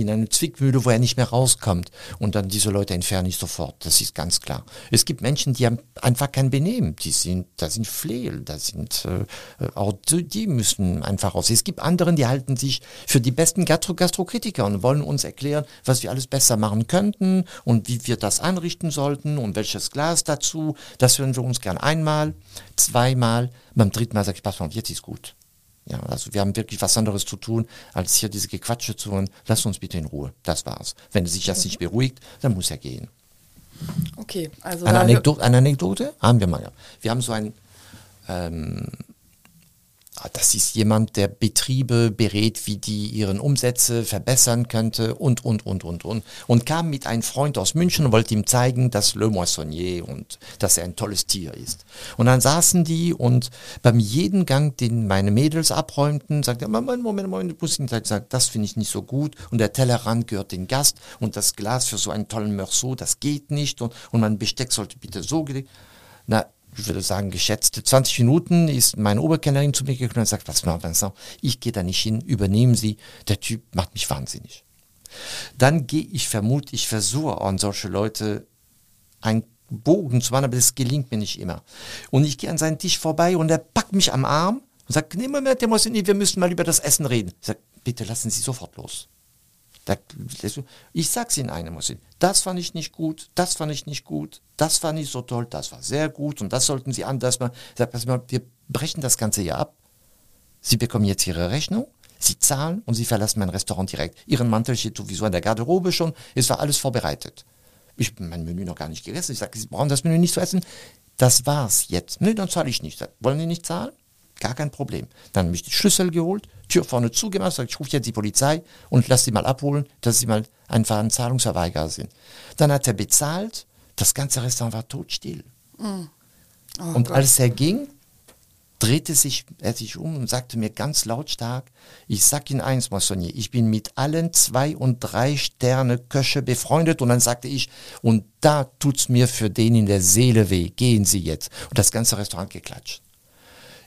in eine Zwickmühle, wo er nicht mehr rauskommt. Und dann diese Leute entferne ich sofort. Das ist ganz klar. Es gibt Menschen, die haben einfach kein Benehmen. Die sind, da sind Flehl, da sind, äh, äh, auch die, die müssen einfach raus. Es gibt anderen, die halten sich für die besten Gastro Gastrokritiker und wollen uns erklären, was wir alles besser machen könnten und wie wir das anrichten sollten und welches Glas dazu. Das hören wir uns gern einmal, zweimal. Beim dritten Mal sage ich, pass mal, jetzt ist gut. Ja, also wir haben wirklich was anderes zu tun, als hier diese Gequatsche zu hören. Lass uns bitte in Ruhe. Das war's. Wenn sich das nicht beruhigt, dann muss er gehen. Okay, also Eine Anekdote, eine Anekdote haben wir mal. Wir haben so ein, ähm, das ist jemand, der Betriebe berät, wie die ihren Umsätze verbessern könnte und, und, und, und, und. Und kam mit einem Freund aus München und wollte ihm zeigen, dass Le Moissonnier und dass er ein tolles Tier ist. Und dann saßen die und beim jeden Gang, den meine Mädels abräumten, sagte er, Moment, Moment, Moment, du sagen, das finde ich nicht so gut und der Tellerrand gehört dem Gast und das Glas für so einen tollen Meursault, das geht nicht und, und mein Besteck sollte bitte so gelegt. Na, ich würde sagen, geschätzte 20 Minuten ist meine Oberkellnerin zu mir gekommen und sagt, was mal, Vincent, ich gehe da nicht hin, übernehmen Sie, der Typ macht mich wahnsinnig. Dann gehe ich vermutlich, ich versuche an solche Leute einen Bogen zu machen, aber das gelingt mir nicht immer. Und ich gehe an seinen Tisch vorbei und er packt mich am Arm und sagt, nee, Moment, der wir müssen mal über das Essen reden. Ich sage, bitte lassen Sie sofort los. Ich sag's Ihnen eine muss ich. Das fand ich nicht gut, das fand ich nicht gut, das fand ich so toll, das war sehr gut und das sollten Sie anders machen. Sag, pass wir brechen das Ganze hier ab. Sie bekommen jetzt Ihre Rechnung, Sie zahlen und Sie verlassen mein Restaurant direkt. Ihren Mantel steht sowieso in der Garderobe schon, es war alles vorbereitet. Ich habe mein Menü noch gar nicht gegessen. Ich sage, Sie brauchen das Menü nicht zu essen. Das war's jetzt. Nö, dann zahle ich nicht. Wollen Sie nicht zahlen? Gar kein Problem. Dann habe ich die Schlüssel geholt, Tür vorne zugemacht, sag, ich rufe jetzt die Polizei und lass sie mal abholen, dass sie mal einfach ein Zahlungsverweigerer sind. Dann hat er bezahlt, das ganze Restaurant war totstill. und als er ging, drehte sich, er sich um und sagte mir ganz lautstark, ich sag Ihnen eins, Moissonnier, ich bin mit allen zwei und drei Sterne Köche befreundet und dann sagte ich, und da tut's mir für den in der Seele weh, gehen Sie jetzt. Und das ganze Restaurant geklatscht.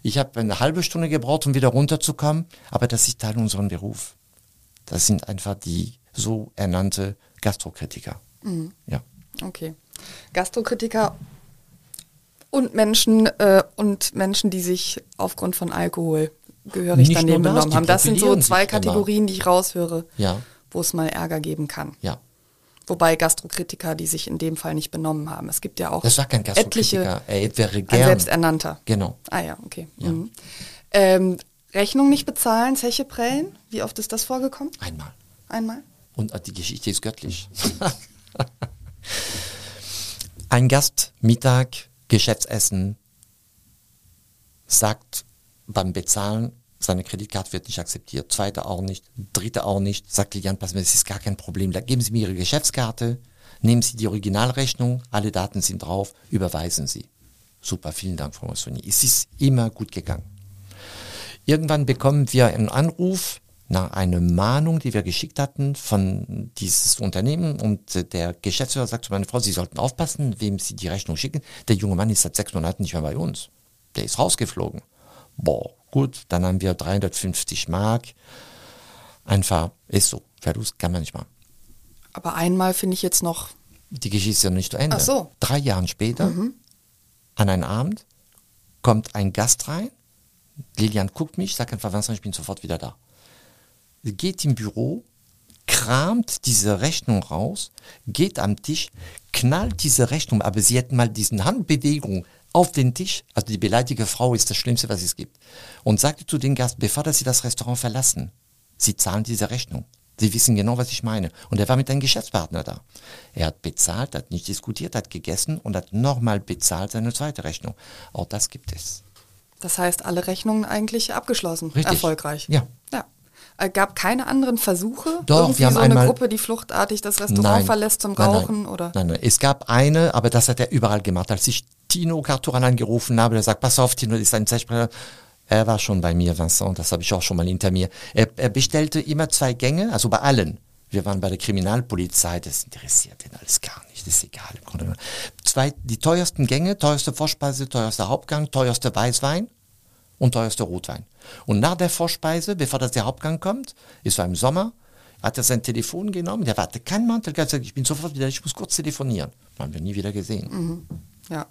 Ich habe eine halbe Stunde gebraucht, um wieder runterzukommen, aber das ist Teil unseres Beruf. Das sind einfach die so ernannte Gastrokritiker. Ja. Okay. Gastrokritiker und Menschen äh, und Menschen, die sich aufgrund von Alkohol gehörig Nicht daneben benommen haben. Das sind so zwei sich immer. Kategorien, die ich raushöre, Ja. wo es mal Ärger geben kann. Ja. Wobei Gastrokritiker, die sich in dem Fall nicht benommen haben. Es gibt ja auch Das war kein Gastrokritiker. etliche, Er wäre gern. selbsternannter. Genau. Ah ja, okay. Mhm. Ähm, Rechnung nicht bezahlen, Zeche prellen. Wie oft ist das vorgekommen? Einmal. Einmal? Und die Geschichte ist göttlich. [LAUGHS] Ein Gast, Mittag, Geschäftsessen, sagt beim Bezahlen, seine Kreditkarte wird nicht akzeptiert, zweite auch nicht, dritte auch nicht, sagt Lilian, pass mal, das ist gar kein Problem, da geben Sie mir Ihre Geschäftskarte, nehmen Sie die Originalrechnung, alle Daten sind drauf, überweisen Sie. Super, vielen Dank, Frau Massoni. Es ist immer gut gegangen. Irgendwann bekommen wir einen Anruf nach einer Mahnung, die wir geschickt hatten von dieses Unternehmen und der Geschäftsführer sagt zu meiner Frau, Sie sollten aufpassen, wem Sie die Rechnung schicken. Der junge Mann ist seit sechs Monaten nicht mehr bei uns. Der ist rausgeflogen. Boah, gut, dann haben wir 350 Mark. Einfach, ist so. Verlust kann man nicht machen. Aber einmal finde ich jetzt noch. Die Geschichte ist ja nicht zu Ende. Ach so. Drei Jahre später, Mhm. an einem Abend, kommt ein Gast rein. Lilian guckt mich, sagt einfach, Vincent, ich bin sofort wieder da. Sie geht im Büro, kramt diese Rechnung raus, geht am Tisch, knallt diese Rechnung, aber sie hat mal diesen Handbewegung auf den Tisch, also die beleidigte Frau ist das Schlimmste, was es gibt, und sagte zu den Gast, bevor dass sie das Restaurant verlassen, sie zahlen diese Rechnung. Sie wissen genau, was ich meine. Und er war mit einem Geschäftspartner da. Er hat bezahlt, hat nicht diskutiert, hat gegessen und hat nochmal bezahlt seine zweite Rechnung. Auch das gibt es. Das heißt, alle Rechnungen eigentlich abgeschlossen. Richtig. Erfolgreich. Ja. ja. Äh, gab keine anderen Versuche? Doch, Irgendwie wir haben so eine einmal- Gruppe, die fluchtartig das Restaurant verlässt zum Nein, nein. Rauchen? Oder? Nein, nein. Es gab eine, aber das hat er überall gemacht. Als ich Tino Carturan angerufen habe, der sagt, pass auf, Tino ist ein Zeitsprecher. Er war schon bei mir, Vincent, das habe ich auch schon mal hinter mir. Er, er bestellte immer zwei Gänge, also bei allen. Wir waren bei der Kriminalpolizei, das interessiert ihn alles gar nicht, das ist egal. Im Grunde genommen. Zwei, die teuersten Gänge, teuerste Vorspeise, teuerster Hauptgang, teuerster Weißwein und teuerster Rotwein. Und nach der Vorspeise, bevor das der Hauptgang kommt, es war im Sommer, hat er sein Telefon genommen, der hatte keinen Mantel, hat gesagt, ich bin sofort wieder, ich muss kurz telefonieren. Haben wir nie wieder gesehen. Ja.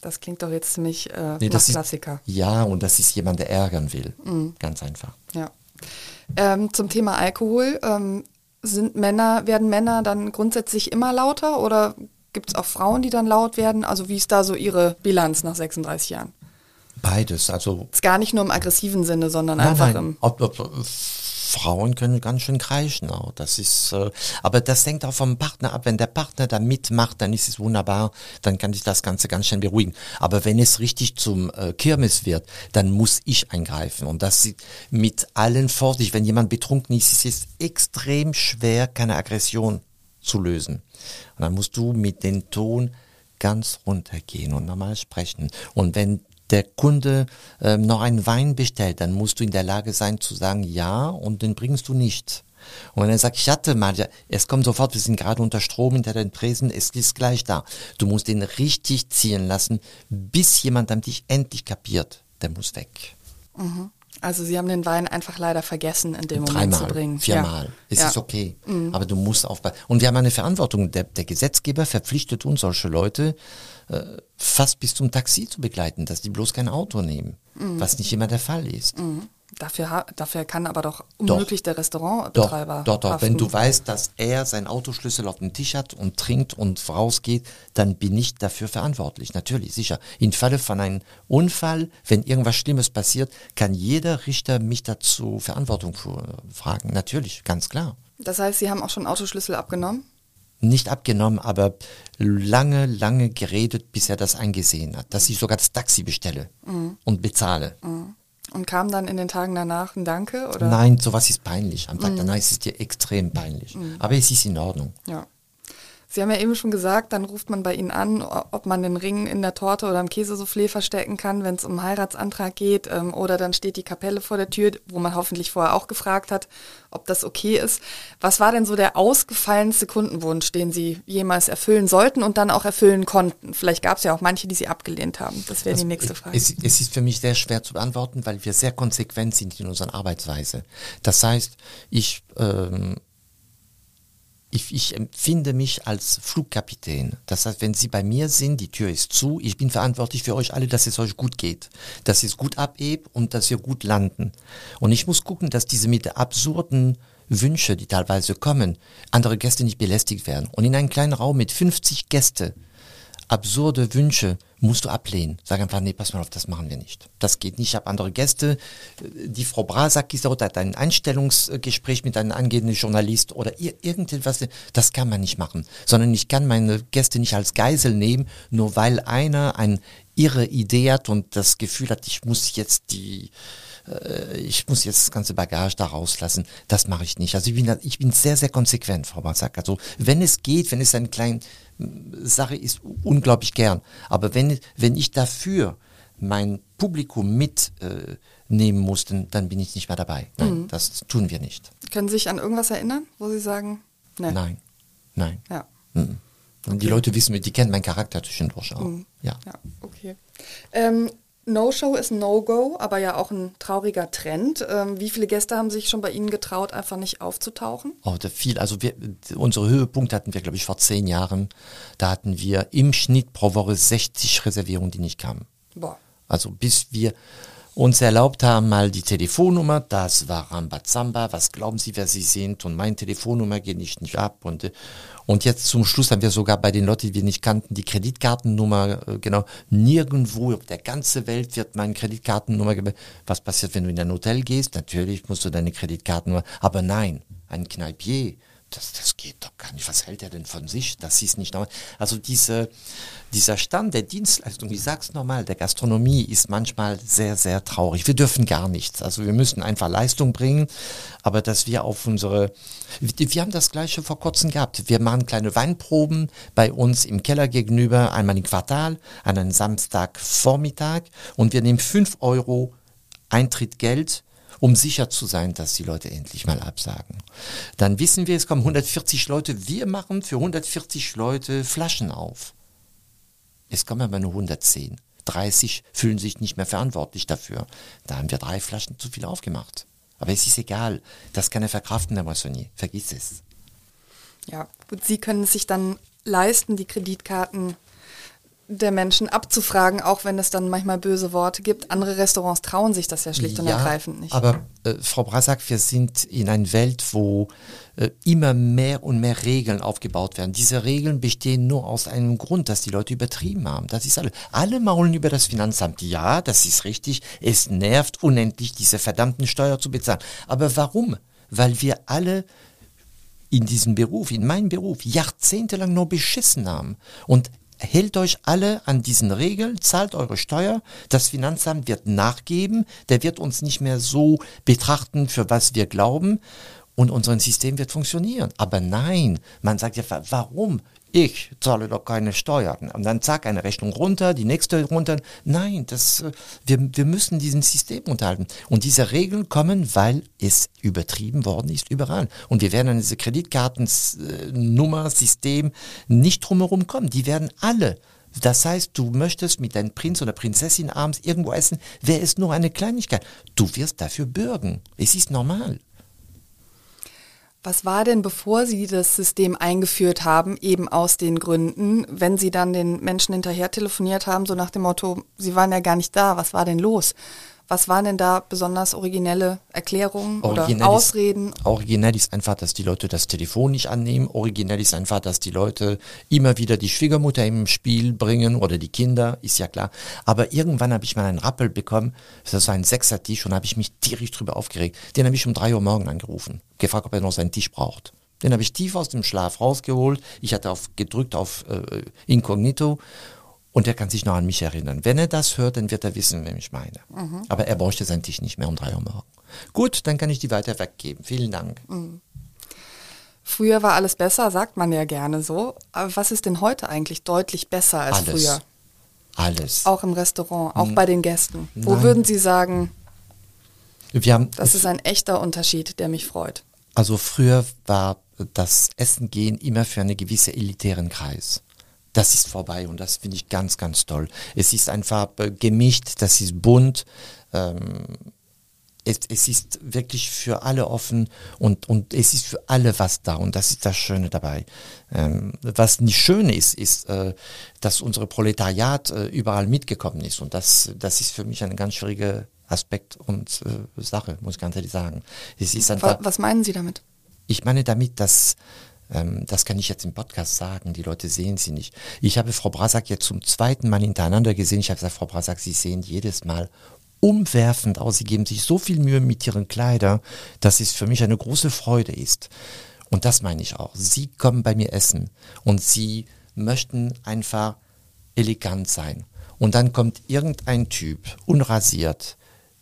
Das klingt doch jetzt ziemlich äh, Nee, das ist- Klassiker. Ja, und das ist jemand, der ärgern will. Mhm. Ganz einfach. Ja. Ähm, zum Thema Alkohol. Ähm, sind Männer, werden Männer dann grundsätzlich immer lauter oder gibt es auch Frauen, die dann laut werden? Also wie ist da so ihre Bilanz nach 36 Jahren? Beides, also Ist gar nicht nur im aggressiven Sinne, sondern Nein, einfach nein. im. Ob, ob, äh, Frauen können ganz schön kreischen auch. Das ist, äh, aber das hängt auch vom Partner ab. Wenn der Partner da mitmacht, dann ist es wunderbar. Dann kann sich das Ganze ganz schön beruhigen. Aber wenn es richtig zum äh, Kirmes wird, dann muss ich eingreifen. Und das mit allen Vorsicht. Wenn jemand betrunken ist, ist es extrem schwer, keine Aggression zu lösen. Und dann musst du mit dem Ton ganz runtergehen und normal sprechen. Und wenn der Kunde ähm, noch einen Wein bestellt, dann musst du in der Lage sein zu sagen ja und den bringst du nicht. Und wenn er sagt, ich hatte mal, ja, es kommt sofort, wir sind gerade unter Strom hinter den Tresen, es ist gleich da. Du musst den richtig ziehen lassen, bis jemand am dich endlich kapiert. Der muss weg. Also sie haben den Wein einfach leider vergessen, in dem Moment Dreimal, zu bringen. viermal. Ja. Es ja. Mhm. ist okay. Aber du musst aufpassen. Und wir haben eine Verantwortung. Der, der Gesetzgeber verpflichtet uns, solche Leute äh, fast bis zum Taxi zu begleiten, dass die bloß kein Auto nehmen. Mhm. Was nicht immer der Fall ist. Dafür, ha- dafür kann aber doch Doch. unmöglich der Doch, Restaurantbetreiber doch, doch. Wenn haften. du weißt, dass er seinen Autoschlüssel auf dem Tisch hat und trinkt und rausgeht, dann bin ich dafür verantwortlich. Natürlich, sicher. Im Falle von einem Unfall, wenn irgendwas Schlimmes passiert, kann jeder Richter mich dazu Verantwortung fragen. Natürlich, ganz klar. Das heißt, sie haben auch schon Autoschlüssel abgenommen? Nicht abgenommen, aber lange, lange geredet, bis er das eingesehen hat, dass ich sogar das Taxi bestelle und bezahle. Und kam dann in den Tagen danach ein Danke? Oder? Nein, sowas ist peinlich. Am Tag danach ist es dir extrem peinlich. Aber es ist in Ordnung. Ja. Sie haben ja eben schon gesagt, dann ruft man bei Ihnen an, ob man den Ring in der Torte oder im Käsesoufflé verstecken kann, wenn es um einen Heiratsantrag geht. Ähm, oder dann steht die Kapelle vor der Tür, wo man hoffentlich vorher auch gefragt hat, ob das okay ist. Was war denn so der ausgefallenste Kundenwunsch, den Sie jemals erfüllen sollten und dann auch erfüllen konnten? Vielleicht gab es ja auch manche, die Sie abgelehnt haben. Das wäre die nächste Frage. Es, es ist für mich sehr schwer zu beantworten, weil wir sehr konsequent sind in unserer Arbeitsweise. Das heißt, ich, ähm, ich, ich empfinde mich als Flugkapitän. Das heißt, wenn Sie bei mir sind, die Tür ist zu, ich bin verantwortlich für euch alle, dass es euch gut geht, dass es gut abhebt und dass wir gut landen. Und ich muss gucken, dass diese mit absurden Wünsche, die teilweise kommen, andere Gäste nicht belästigt werden. Und in einem kleinen Raum mit 50 Gäste absurde Wünsche musst du ablehnen. Sag einfach, nee, pass mal auf, das machen wir nicht. Das geht nicht. Ich habe andere Gäste. Die Frau Brasak ist dort, hat ein Einstellungsgespräch mit einem angehenden Journalist oder ir irgendetwas. Das kann man nicht machen. Sondern ich kann meine Gäste nicht als Geisel nehmen, nur weil einer eine irre Idee hat und das Gefühl hat, ich muss jetzt die, äh, ich muss jetzt das ganze Bagage da rauslassen. Das mache ich nicht. Also ich bin, ich bin sehr, sehr konsequent, Frau Brasak. Also wenn es geht, wenn es eine kleine Sache ist, unglaublich gern. Aber wenn, wenn ich dafür mein Publikum mitnehmen äh, nehmen muss, dann, bin ich nicht mehr dabei. Nein, das tun wir nicht. Können Sie sich an irgendwas erinnern, wo Sie sagen, ne? Nein, nein. Ja. Mhm. Und Die Leute wissen, die kennen meinen Charakter zwischendurch auch. Ja. Ja, okay. Ähm, No-Show ist No-Go, aber ja auch ein trauriger Trend. Ähm, wie viele Gäste haben sich schon bei Ihnen getraut, einfach nicht aufzutauchen? Oh, da viel. Also wir, unsere Höhepunkte hatten wir, glaube ich, vor zehn Jahren. Da hatten wir im Schnitt pro Woche 60 Reservierungen, die nicht kamen. Boah. Also bis wir uns erlaubt haben, mal die Telefonnummer, das war Rambazamba, was glauben Sie, wer Sie sind und meine Telefonnummer geht nicht, nicht ab und, äh, und jetzt zum Schluss haben wir sogar bei den Leuten, die wir nicht kannten, die Kreditkartennummer, äh, genau, nirgendwo auf der ganzen Welt wird meine Kreditkartennummer. Was passiert, wenn du in ein Hotel gehst? Natürlich musst du deine Kreditkartennummer, aber nein, ein Kneipier, das, das geht doch gar nicht. Was hält er denn von sich? Das ist nicht normal. Also diese, dieser Stand der Dienstleistung, ich sag's nochmal, der Gastronomie ist manchmal sehr, sehr traurig. Wir dürfen gar nichts. Also wir müssen einfach Leistung bringen, aber dass wir auf unsere, wir haben das gleiche vor kurzem gehabt. Wir machen kleine Weinproben bei uns im Keller gegenüber, einmal im Quartal, an einem Samstagvormittag und wir nehmen fünf Euro Eintrittgeld um sicher zu sein, dass die Leute endlich mal absagen. Dann wissen wir, es kommen 140 Leute, wir machen für 140 Leute Flaschen auf. Es kommen aber nur 110. 30 fühlen sich nicht mehr verantwortlich dafür. Da haben wir drei Flaschen zu viel aufgemacht. Aber es ist egal, das kann er verkraften, Herr Moissonnier. Vergiss es. Ja, gut, Sie können sich dann leisten, die Kreditkarten der Menschen abzufragen, auch wenn es dann manchmal böse Worte gibt. Andere Restaurants trauen sich das ja schlicht und ergreifend nicht. Aber äh, Frau Brasak, wir sind in einer Welt, wo äh, immer mehr und mehr Regeln aufgebaut werden. Diese Regeln bestehen nur aus einem Grund, dass die Leute übertrieben haben. Das ist alle. Alle maulen über das Finanzamt. Ja, das ist richtig. Es nervt unendlich, diese verdammten Steuer zu bezahlen. Aber warum? Weil wir alle in diesem Beruf, in meinem Beruf, jahrzehntelang nur beschissen haben. Und hält euch alle an diesen Regeln, zahlt eure Steuer, das Finanzamt wird nachgeben, der wird uns nicht mehr so betrachten, für was wir glauben und unser System wird funktionieren. Aber nein, man sagt ja, warum? Ich zahle doch keine Steuern. Und dann zack, eine Rechnung runter, die nächste runter. Nein, das, äh, wir, wir müssen diesem System unterhalten. Und diese Regeln kommen, weil es übertrieben worden ist überall. Und wir werden an diese Kreditkartennummer, System nicht drumherum kommen. Die werden alle das heißt, du möchtest mit deinem Prinz oder Prinzessin abends irgendwo essen, wäre es nur eine Kleinigkeit. Du wirst dafür bürgen. Es ist normal. Was war denn, bevor Sie das System eingeführt haben, eben aus den Gründen, wenn Sie dann den Menschen hinterher telefoniert haben, so nach dem Motto, Sie waren ja gar nicht da, was war denn los? Was waren denn da besonders originelle Erklärungen originell oder Ausreden? Ist, originell ist einfach, dass die Leute das Telefon nicht annehmen. Originell ist einfach, dass die Leute immer wieder die Schwiegermutter im Spiel bringen oder die Kinder, ist ja klar. Aber irgendwann habe ich mal einen Rappel bekommen, das war ein Sechser-Tisch und habe ich mich tierisch drüber aufgeregt. Den habe ich um drei Uhr morgen angerufen, gefragt, ob er noch seinen Tisch braucht. Den habe ich tief aus dem Schlaf rausgeholt. Ich hatte auf, gedrückt auf äh, Inkognito und er kann sich noch an mich erinnern. Wenn er das hört, dann wird er wissen, wen ich meine. Mhm. Aber er bräuchte seinen Tisch nicht mehr um drei Uhr morgen. Gut, dann kann ich die weiter weggeben. Vielen Dank. Mhm. Früher war alles besser, sagt man ja gerne so. Aber was ist denn heute eigentlich deutlich besser als alles. früher? Alles. Auch im Restaurant, auch N bei den Gästen. Wo Nein. würden Sie sagen, Wir haben, das ist ein echter Unterschied, der mich freut? Also früher war das Essen gehen immer für einen gewissen elitären Kreis das ist vorbei und das finde ich ganz, ganz toll. Es ist einfach äh, gemischt, das ist bunt. Ähm, es, es, ist wirklich für alle offen und, und es ist für alle was da und das ist das Schöne dabei. Ähm, was nicht schön ist, ist, äh, dass unsere Proletariat äh, überall mitgekommen ist und das, das ist für mich ein ganz schwieriger Aspekt und äh, Sache, muss ich ganz ehrlich sagen. Es ist einfach, was meinen Sie damit? Ich meine damit, dass das kann ich jetzt im Podcast sagen, die Leute sehen sie nicht. Ich habe Frau Brasak jetzt zum zweiten Mal hintereinander gesehen. Ich habe gesagt, Frau Brasak, Sie sehen jedes Mal umwerfend aus. Sie geben sich so viel Mühe mit Ihren Kleidern, dass es für mich eine große Freude ist. Und das meine ich auch. Sie kommen bei mir essen und Sie möchten einfach elegant sein. Und dann kommt irgendein Typ, unrasiert,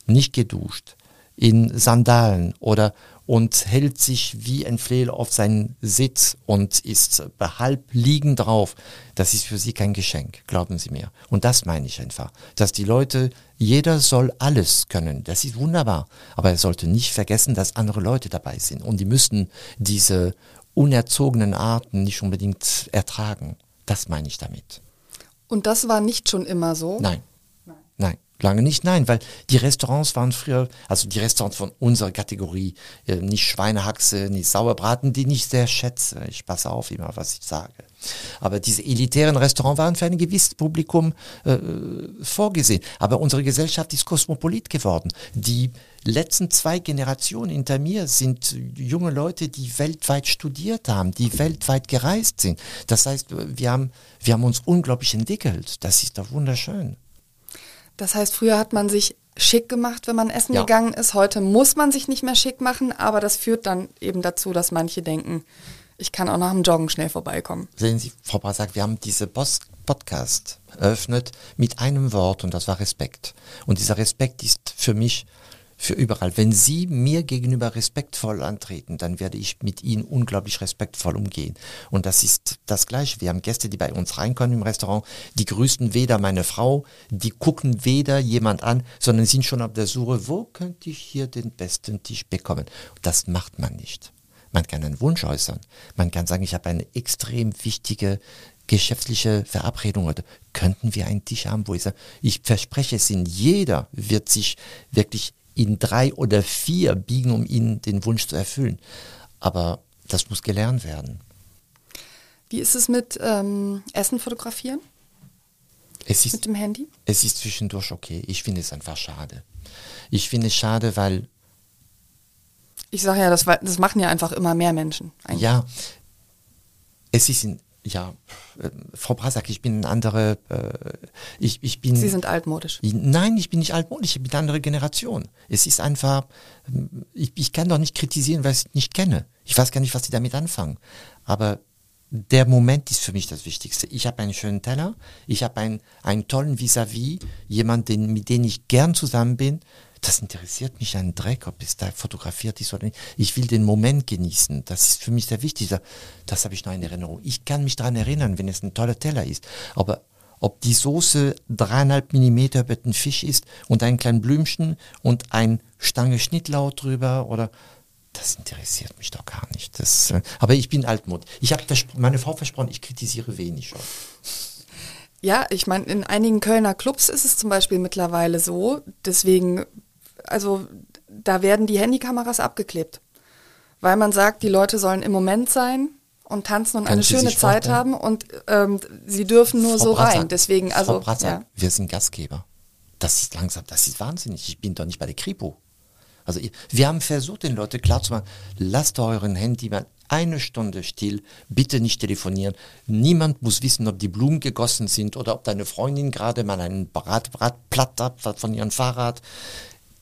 nicht geduscht, in Sandalen oder und hält sich wie ein Flehl auf seinen Sitz und ist halb liegend drauf. Das ist für sie kein Geschenk, glauben Sie mir. Und das meine ich einfach, dass die Leute, jeder soll alles können. Das ist wunderbar. Aber er sollte nicht vergessen, dass andere Leute dabei sind. Und die müssen diese unerzogenen Arten nicht unbedingt ertragen. Das meine ich damit. Und das war nicht schon immer so? Nein. Lange nicht, nein, weil die Restaurants waren früher, also die Restaurants von unserer Kategorie, äh, nicht Schweinehaxe, nicht Sauerbraten, die ich sehr schätze. Ich passe auf immer, was ich sage. Aber diese elitären Restaurants waren für ein gewisses Publikum äh, vorgesehen. Aber unsere Gesellschaft ist kosmopolit geworden. Die letzten zwei Generationen hinter mir sind junge Leute, die weltweit studiert haben, die weltweit gereist sind. Das heißt, wir haben, wir haben uns unglaublich entwickelt. Das ist doch wunderschön. Das heißt, früher hat man sich schick gemacht, wenn man essen ja. gegangen ist. Heute muss man sich nicht mehr schick machen, aber das führt dann eben dazu, dass manche denken, ich kann auch nach dem Joggen schnell vorbeikommen. Sehen Sie, Frau Brasak, wir haben diese Post Podcast eröffnet mit einem Wort und das war Respekt. Und dieser Respekt ist für mich für überall. Wenn Sie mir gegenüber respektvoll antreten, dann werde ich mit Ihnen unglaublich respektvoll umgehen. Und das ist das Gleiche. Wir haben Gäste, die bei uns reinkommen im Restaurant, die grüßen weder meine Frau, die gucken weder jemand an, sondern sind schon auf der Suche, wo könnte ich hier den besten Tisch bekommen. Das macht man nicht. Man kann einen Wunsch äußern. Man kann sagen, ich habe eine extrem wichtige geschäftliche Verabredung heute. Könnten wir einen Tisch haben, wo ich sage, ich verspreche es Ihnen, jeder wird sich wirklich in drei oder vier biegen, um ihnen den Wunsch zu erfüllen. Aber das muss gelernt werden. Wie ist es mit ähm, Essen fotografieren? Es ist, mit dem Handy? Es ist zwischendurch okay. Ich finde es einfach schade. Ich finde es schade, weil. Ich sage ja, das, das machen ja einfach immer mehr Menschen. Eigentlich. Ja, es ist in, ja, äh, Frau Brasak, ich bin eine andere, äh, ich, ich bin... Sie sind altmodisch. Ich, nein, ich bin nicht altmodisch, ich bin eine andere Generation. Es ist einfach, ich, ich kann doch nicht kritisieren, was ich nicht kenne. Ich weiß gar nicht, was Sie damit anfangen. Aber der Moment ist für mich das Wichtigste. Ich habe einen schönen Teller, ich habe einen, einen tollen Vis-à-vis, -vis, jemanden, mit dem ich gern zusammen bin das interessiert mich ein Dreck, ob es da fotografiert ist oder nicht. Ich will den Moment genießen. Das ist für mich sehr wichtig. Das habe ich noch in Erinnerung. Ich kann mich daran erinnern, wenn es ein toller Teller ist. Aber ob die Soße dreieinhalb Millimeter über den Fisch ist und ein kleines Blümchen und ein Stange Schnittlauch drüber oder das interessiert mich doch gar nicht. Das, äh, aber ich bin altmod. Ich habe meine Frau versprochen, ich kritisiere wenig. Ja, ich meine, in einigen Kölner Clubs ist es zum Beispiel mittlerweile so. Deswegen also da werden die Handykameras abgeklebt, weil man sagt, die Leute sollen im Moment sein und tanzen und Können eine Sie schöne Zeit haben und ähm, sie dürfen nur Frau so Bratzer, rein. Deswegen also Frau Bratzer, ja. wir sind Gastgeber. Das ist langsam, das ist wahnsinnig. Ich bin doch nicht bei der Kripo. Also wir haben versucht, den Leuten klarzumachen, lasst euren Handy mal eine Stunde still, bitte nicht telefonieren. Niemand muss wissen, ob die Blumen gegossen sind oder ob deine Freundin gerade mal einen Brat, Bratplatt hat von ihrem Fahrrad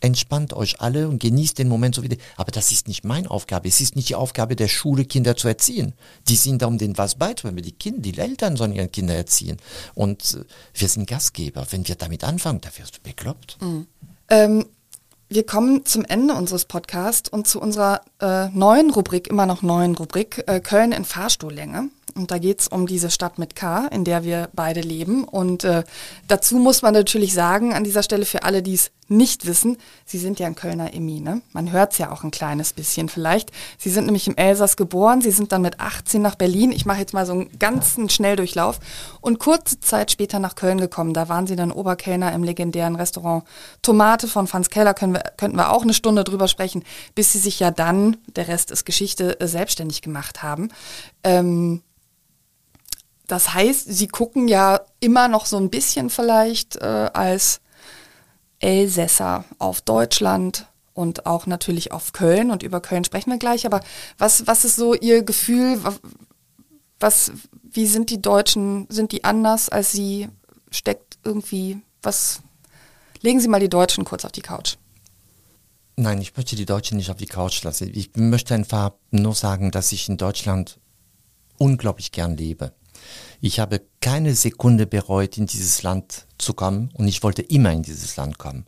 entspannt euch alle und genießt den Moment so wie die. Aber das ist nicht meine Aufgabe. Es ist nicht die Aufgabe der Schule, Kinder zu erziehen. Die sind da, um denen was beizubringen. Die Kinder, die Eltern sollen ihre Kinder erziehen. Und äh, wir sind Gastgeber. Wenn wir damit anfangen, da wirst du bekloppt. Mhm. Ähm, wir kommen zum Ende unseres Podcasts und zu unserer äh, neuen Rubrik, immer noch neuen Rubrik, äh, Köln in Fahrstuhllänge. Und da geht es um diese Stadt mit K, in der wir beide leben. Und äh, dazu muss man natürlich sagen, an dieser Stelle für alle, die es nicht wissen, Sie sind ja ein Kölner Emmy, ne? Man hört es ja auch ein kleines bisschen vielleicht. Sie sind nämlich im Elsass geboren, Sie sind dann mit 18 nach Berlin. Ich mache jetzt mal so einen ganzen Schnelldurchlauf. Und kurze Zeit später nach Köln gekommen. Da waren Sie dann Oberkellner im legendären Restaurant Tomate von Franz Keller. Können wir, könnten wir auch eine Stunde drüber sprechen, bis Sie sich ja dann, der Rest ist Geschichte, äh, selbstständig gemacht haben. Ähm, das heißt, sie gucken ja immer noch so ein bisschen vielleicht äh, als Elsässer auf Deutschland und auch natürlich auf Köln und über Köln sprechen wir gleich. Aber was, was ist so Ihr Gefühl? Was, wie sind die Deutschen, sind die anders als Sie? Steckt irgendwie was? Legen Sie mal die Deutschen kurz auf die Couch. Nein, ich möchte die Deutschen nicht auf die Couch lassen. Ich möchte einfach nur sagen, dass ich in Deutschland unglaublich gern lebe. Ich habe keine Sekunde bereut, in dieses Land zu kommen und ich wollte immer in dieses Land kommen.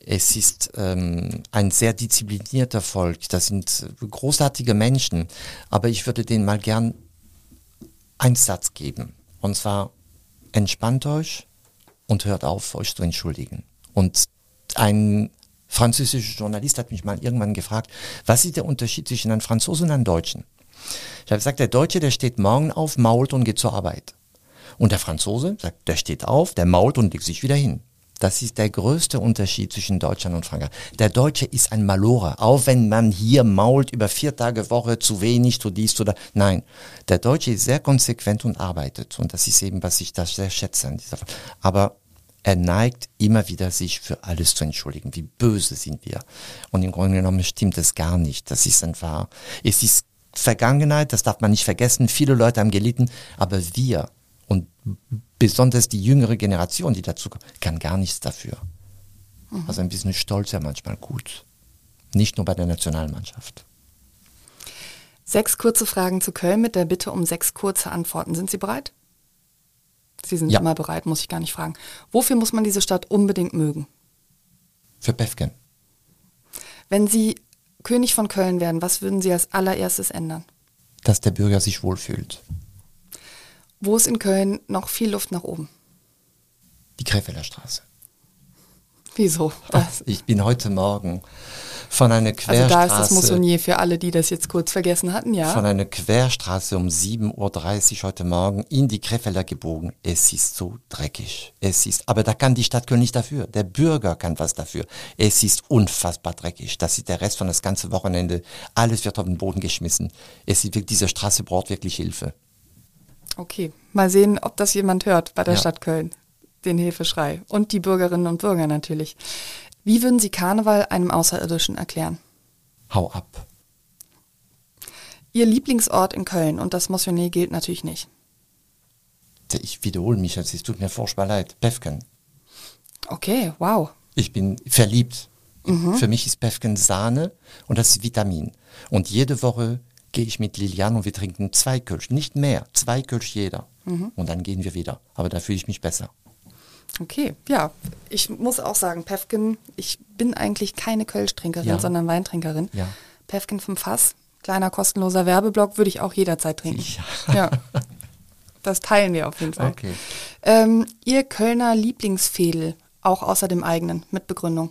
Es ist ähm, ein sehr disziplinierter Volk, das sind großartige Menschen, aber ich würde denen mal gern einen Satz geben. Und zwar, entspannt euch und hört auf, euch zu entschuldigen. Und ein französischer Journalist hat mich mal irgendwann gefragt, was ist der Unterschied zwischen einem Franzosen und einem Deutschen? Ich habe gesagt, der Deutsche, der steht morgen auf, mault und geht zur Arbeit. Und der Franzose sagt, der steht auf, der mault und legt sich wieder hin. Das ist der größte Unterschied zwischen Deutschland und Frankreich. Der Deutsche ist ein Malorer, auch wenn man hier mault über vier Tage Woche zu wenig, zu dies, da. Nein, der Deutsche ist sehr konsequent und arbeitet. Und das ist eben, was ich da sehr schätze an dieser. Aber er neigt immer wieder, sich für alles zu entschuldigen. Wie böse sind wir? Und im Grunde genommen stimmt es gar nicht. Das ist einfach, es ist Vergangenheit, das darf man nicht vergessen. Viele Leute haben gelitten, aber wir und besonders die jüngere Generation, die dazu kommt, kann gar nichts dafür. Mhm. Also ein bisschen Stolz ja manchmal gut. Nicht nur bei der Nationalmannschaft. Sechs kurze Fragen zu Köln mit der Bitte um sechs kurze Antworten. Sind Sie bereit? Sie sind Ja. immer bereit, muss ich gar nicht fragen. Wofür muss man diese Stadt unbedingt mögen? Für Pefken. Wenn Sie König von Köln wären, was würden Sie als allererstes ändern? Dass der Bürger sich wohlfühlt. Wo ist in Köln noch viel Luft nach oben? Die Krefelder Straße. Wieso? Das, Ich bin heute Morgen von einer also Querstraße. da ist das Moissonnier für alle, die das jetzt kurz vergessen hatten, ja. von einer Querstraße um 7.30 Uhr heute Morgen in die Krefelder gebogen. Es ist so dreckig. Es ist, aber da kann die Stadt Köln nicht dafür. Der Bürger kann was dafür. Es ist unfassbar dreckig. Das ist der Rest von das ganze Wochenende. Alles wird auf den Boden geschmissen. Es ist diese Straße braucht wirklich Hilfe. Okay, mal sehen, ob das jemand hört bei der Ja. Stadt Köln. Den Hilfeschrei. Und die Bürgerinnen und Bürger natürlich. Wie würden Sie Karneval einem Außerirdischen erklären? Hau ab. Ihr Lieblingsort in Köln und das Moissonnier gilt natürlich nicht. Ich wiederhole mich, es tut mir furchtbar leid. Pefken. Okay, wow. Ich bin verliebt. Für mich ist Pefken Sahne und das ist Vitamin. Und jede Woche gehe ich mit Lilian und wir trinken zwei Kölsch, nicht mehr, zwei Kölsch jeder. Und dann gehen wir wieder. Aber da fühle ich mich besser. Okay, ja. Ich muss auch sagen, Pefken, ich bin eigentlich keine Kölsch-Trinkerin, Ja. sondern Weintrinkerin. Ja. Pefken vom Fass, kleiner kostenloser Werbeblock, würde ich auch jederzeit trinken. [LAUGHS] Ja. Das teilen wir auf jeden Fall. Okay. Ähm, Ihr Kölner Lieblingsfädel, auch außer dem eigenen, mit Begründung.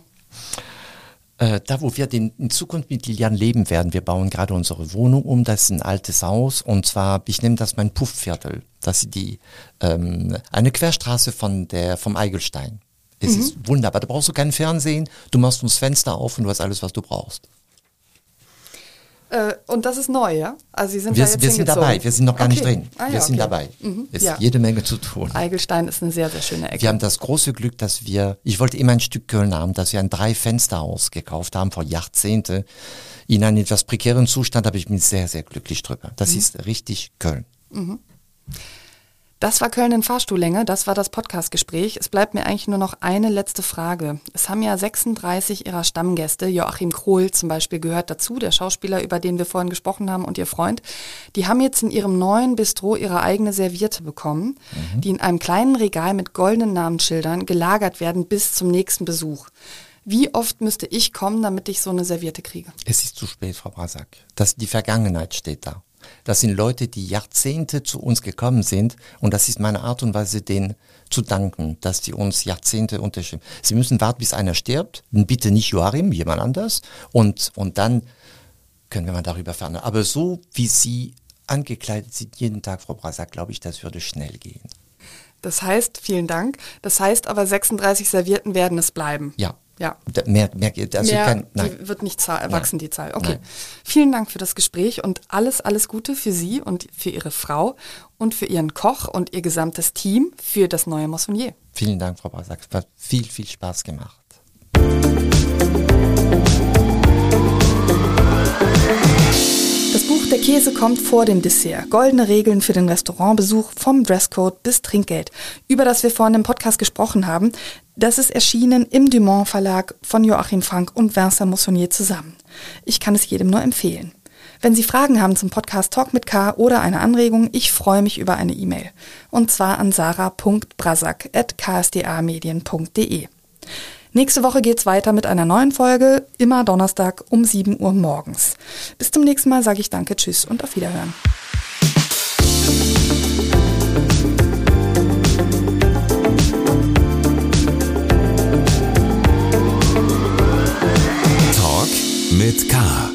Äh, da, wo wir den, in Zukunft mit Lilian leben werden, wir bauen gerade unsere Wohnung um, das ist ein altes Haus und zwar, ich nehme das mein Puffviertel, das ist die, ähm, eine Querstraße von der, vom Eigelstein. Es ist wunderbar, da brauchst du keinen Fernsehen, du machst uns Fenster auf und du hast alles, was du brauchst. Äh, und das ist neu, ja? Also Sie sind Wir, da jetzt wir sind dabei, wir sind noch gar nicht Okay. drin. Ah, wir ja, sind okay. dabei. Mhm. Es Ja. ist jede Menge zu tun. Eigelstein ist eine sehr, sehr schöne Ecke. Wir haben das große Glück, dass wir, ich wollte immer ein Stück Köln haben, dass wir ein Drei-Fenster-Haus gekauft haben vor Jahrzehnte. In einem etwas prekären Zustand, aber ich bin sehr, sehr glücklich drüber. Mhm. Das ist richtig Köln. Das war Köln in Fahrstuhllänge, das war das Podcastgespräch. Es bleibt mir eigentlich nur noch eine letzte Frage. Es haben ja 36 Ihrer Stammgäste, Joachim Krohl zum Beispiel gehört dazu, der Schauspieler, über den wir vorhin gesprochen haben und Ihr Freund. Die haben jetzt in ihrem neuen Bistro ihre eigene Serviette bekommen, die in einem kleinen Regal mit goldenen Namensschildern gelagert werden bis zum nächsten Besuch. Wie oft müsste ich kommen, damit ich so eine Serviette kriege? Es ist zu spät, Frau Brasak. Das, die Vergangenheit steht da. Das sind Leute, die Jahrzehnte zu uns gekommen sind und das ist meine Art und Weise, denen zu danken, dass die uns Jahrzehnte unterstützen. Sie müssen warten, bis einer stirbt, bitte nicht Joachim, jemand anders und, und dann können wir mal darüber fahren. Aber so wie Sie angekleidet sind jeden Tag, Frau Brasak, glaube ich, das würde schnell gehen. Das heißt, vielen Dank. Das heißt aber 36 Servietten werden es bleiben. Ja. Ja. Da- Mehr, mehr, also Mehr, kein, nein. die wird nicht zahl wachsen, die Zahl. Okay. Nein. Vielen Dank für das Gespräch und alles, alles Gute für Sie und für Ihre Frau und für Ihren Koch und Ihr gesamtes Team für das neue Moissonnier. Vielen Dank, Frau Brasak. Es hat viel, viel Spaß gemacht. Der Käse kommt vor dem Dessert. Goldene Regeln für den Restaurantbesuch vom Dresscode bis Trinkgeld, über das wir vorhin im Podcast gesprochen haben. Das ist erschienen im Dumont Verlag von Joachim Frank und Vincent Moissonnier zusammen. Ich kann es jedem nur empfehlen. Wenn Sie Fragen haben zum Podcast Talk mit K oder eine Anregung, ich freue mich über eine E-Mail. Und zwar an sarah.brasak.ksdamedien.de. Nächste Woche geht's weiter mit einer neuen Folge, immer Donnerstag um 7 Uhr morgens. Bis zum nächsten Mal sage ich danke, tschüss und auf Wiederhören. Talk mit K